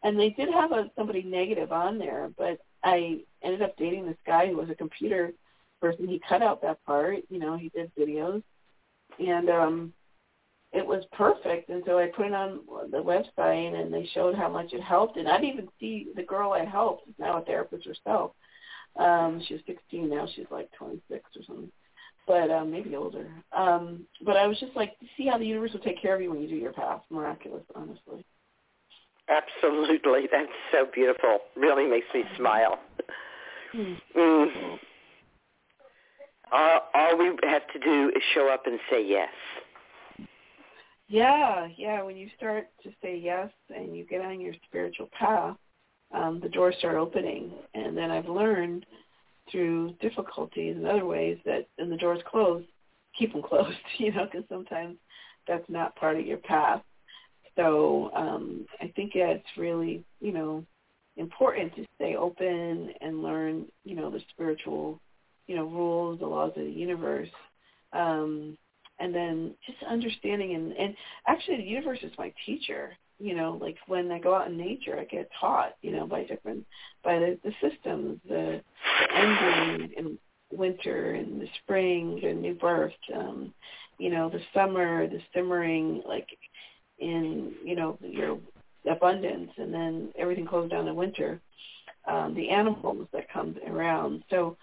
and they did have a, somebody negative on there, but I ended up dating this guy who was a computer person. He cut out that part. You know, he did videos, and um, it was perfect. And so I put it on the website, and they showed how much it helped. And I didn't even see the girl I helped now a therapist herself. Um, she was 16 now. She's like 26 or something but um, maybe older. Um, but I was just like, see how the universe will take care of you when you do your path. Miraculous, honestly. Absolutely. That's so beautiful. Really makes me smile. Mm. Mm. All, all we have to do is show up and say yes. Yeah, yeah. When you start to say yes and you get on your spiritual path, um, the doors start opening. And then I've learned through difficulties and other ways that and the doors close, keep them closed, you know, because sometimes that's not part of your path. So um, I think it's really, you know, important to stay open and learn, you know, the spiritual, you know, rules, the laws of the universe. Um, and then just understanding and, and actually the universe is my teacher you know, like when I go out in nature, I get taught, you know, by different, by the, the systems, the, the ending in winter and the spring and new birth, um, you know, the summer, the simmering, like in, you know, your abundance, and then everything closes down in winter. Um, the animals that come around. So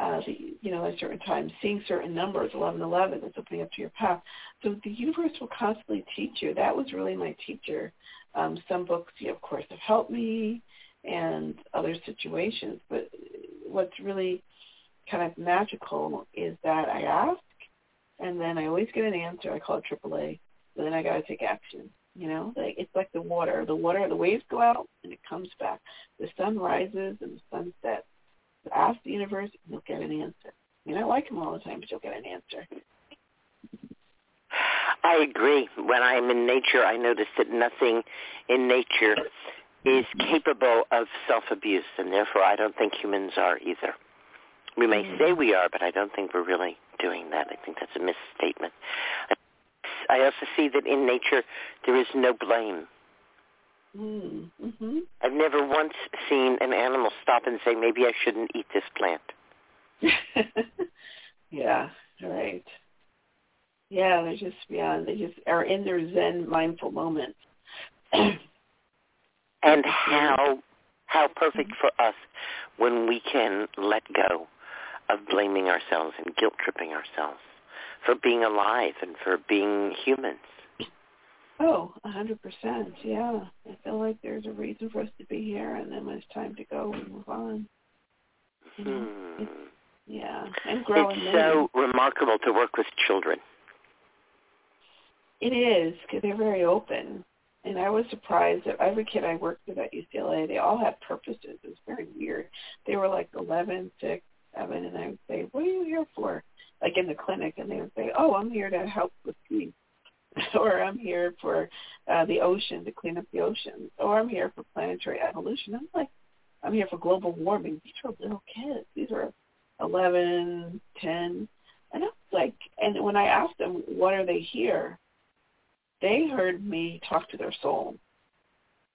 uh, the, you know, at certain times, seeing certain numbers, 11, 11, it's opening up to your path. So the universe will constantly teach you. That was really my teacher. Um, some books, you know, of course, have helped me and other situations. But what's really kind of magical is that I ask, and then I always get an answer. I call it AAA. And then I got to take action. You know, like it's like the water. The water, the waves go out and it comes back. The sun rises and the sun sets ask the universe, and you'll get an answer. You don't like them all the time, but you'll get an answer. I agree. When I'm in nature, I notice that nothing in nature is capable of self-abuse, and therefore I don't think humans are either. We may Mm-hmm. say we are, but I don't think we're really doing that. I think that's a misstatement. I also see that in nature there is no blame. Mm, hmm I've never once seen an animal stop and say, maybe I shouldn't eat this plant. yeah, right. Yeah, they're just beyond. They just are in their Zen mindful moment. And how how perfect for us when we can let go of blaming ourselves and guilt tripping ourselves for being alive and for being humans. oh, a hundred percent. Yeah, I feel like there's a reason for us to be here, and then when it's time to go, we move on. You know, Hmm. yeah, and grow and It's so remarkable to work with children. It is because they're very open, and I was surprised that every kid I worked with at UCLA, they all had purposes. It was very weird. They were like eleven, six, seven, and I would say, "What are you here for?" Like in the clinic, and they would say, "Oh, I'm here to help with peace." or I'm here for uh, the ocean to clean up the ocean, or I'm here for planetary evolution. I'm like, I'm here for global warming. These are little kids. These are eleven, ten, and I was like, and when I asked them, what are they here? They heard me talk to their soul.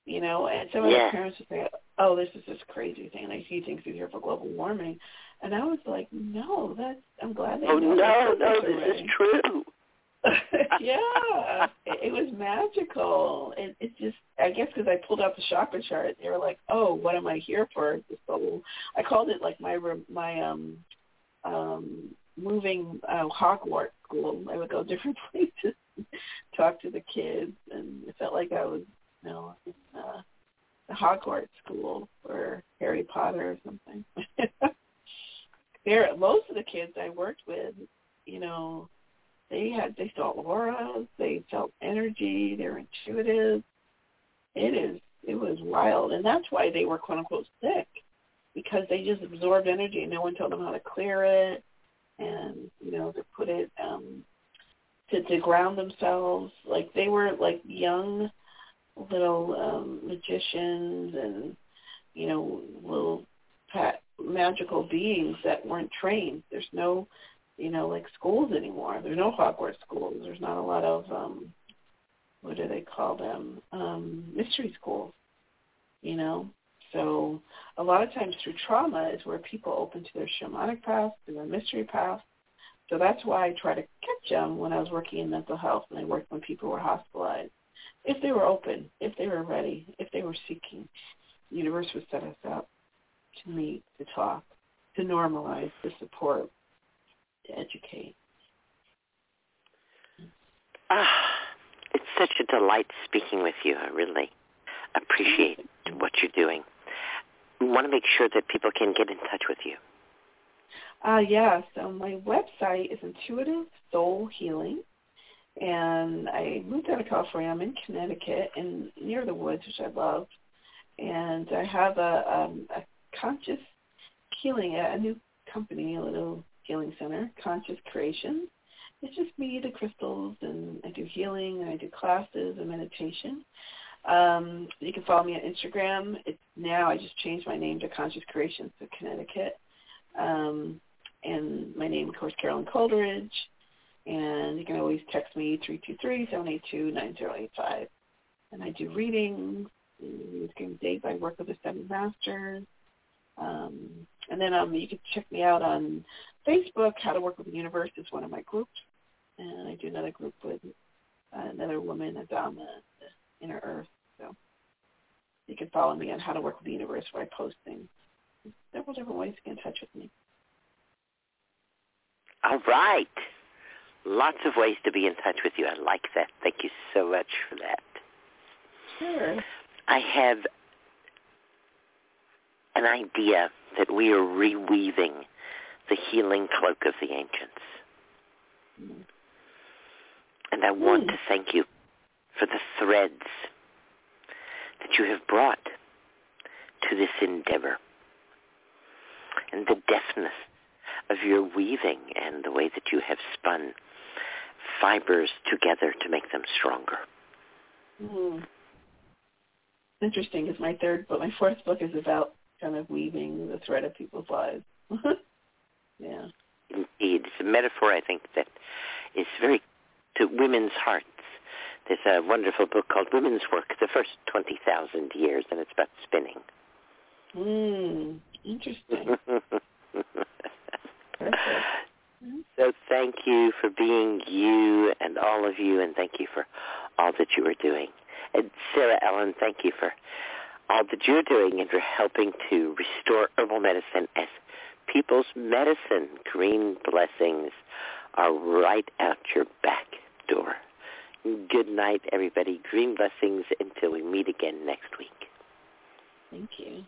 You know, and some of Yeah. the parents would say, "Oh, this is this crazy thing. Like he thinks he's here for global warming," and I was like, "No, that's. I'm glad they Oh no, no, this is true. yeah, it, it was magical. It, it just, I guess, because I pulled out the chakra chart, they were like, "Oh, what am I here for?" The soul. I called it like my my um um moving uh, Hogwarts school. I would go different places, talk to the kids, and it felt like I was, you know, in uh, the Hogwarts school or Harry Potter or something. there, most of the kids I worked with, you know, They had they saw auras, they felt energy, they're intuitive. It is it was wild, and that's why they were quote unquote sick because they just absorbed energy. And no one told them how to clear it, and you know to put it um, to to ground themselves. Like they were like young little um, magicians and you know little pat, magical beings that weren't trained. There's no you know like schools anymore. There's no Hogwarts schools. There's not a lot of um, what do they call them? Um, mystery schools. You know, so a lot of times through trauma is where people open to their shamanic past, to their mystery past. So that's why I try to catch them when I was working in mental health and I worked when people were hospitalized. If they were open, if they were ready, if they were seeking, the universe would set us up to meet, to talk, to normalize, to support, to educate. Ah, it's such a delight speaking with you. I really appreciate what you're doing. We want to make sure that people can get in touch with you. Uh, yeah, so my website is Intuitive Soul Healing, and I moved out of California. I'm in Connecticut and near the woods, which I love. And I have a, um, a conscious healing, a new company, a little healing center, Conscious Creation. It's just me, the crystals, and I do healing, and I do classes and meditation. Um, you can follow me on Instagram. It's now I just changed my name to Conscious Creations of Connecticut. Um, and my name, of course, Carolyn Coleridge. And you can always text me three two three seven eight two nine zero eight five. And I do readings. You can date. I work with the Seven Masters. Um, and then um, you can check me out on Facebook. How to Work with the Universe is one of my groups, and I do another group with uh, another woman, Adama, the Inner Earth. So you can follow me on How to Work with the Universe, where I post things. Several different ways to get in touch with me. All right. Lots of ways to be in touch with you. I like that. Thank you so much for that. Sure. I have an idea that we are reweaving the healing cloak of the ancients. And I want to thank you for the threads that you have brought to this endeavor and the deftness of your weaving and the way that you have spun fibers together to make them stronger. Mm. Interesting, because my third book, my fourth book is about kind of weaving the thread of people's lives. yeah. Indeed. It's a metaphor, I think, that is very to women's hearts. There's a wonderful book called Women's Work, the first 20,000 years, and it's about spinning. Mm. Interesting. So thank you for being you and all of you, and thank you for all that you are doing. And Sarah Ellen, thank you for all that you're doing and you're helping to restore herbal medicine as people's medicine. Green blessings are right out your back door. Good night, everybody. Green blessings until we meet again next week. Thank you.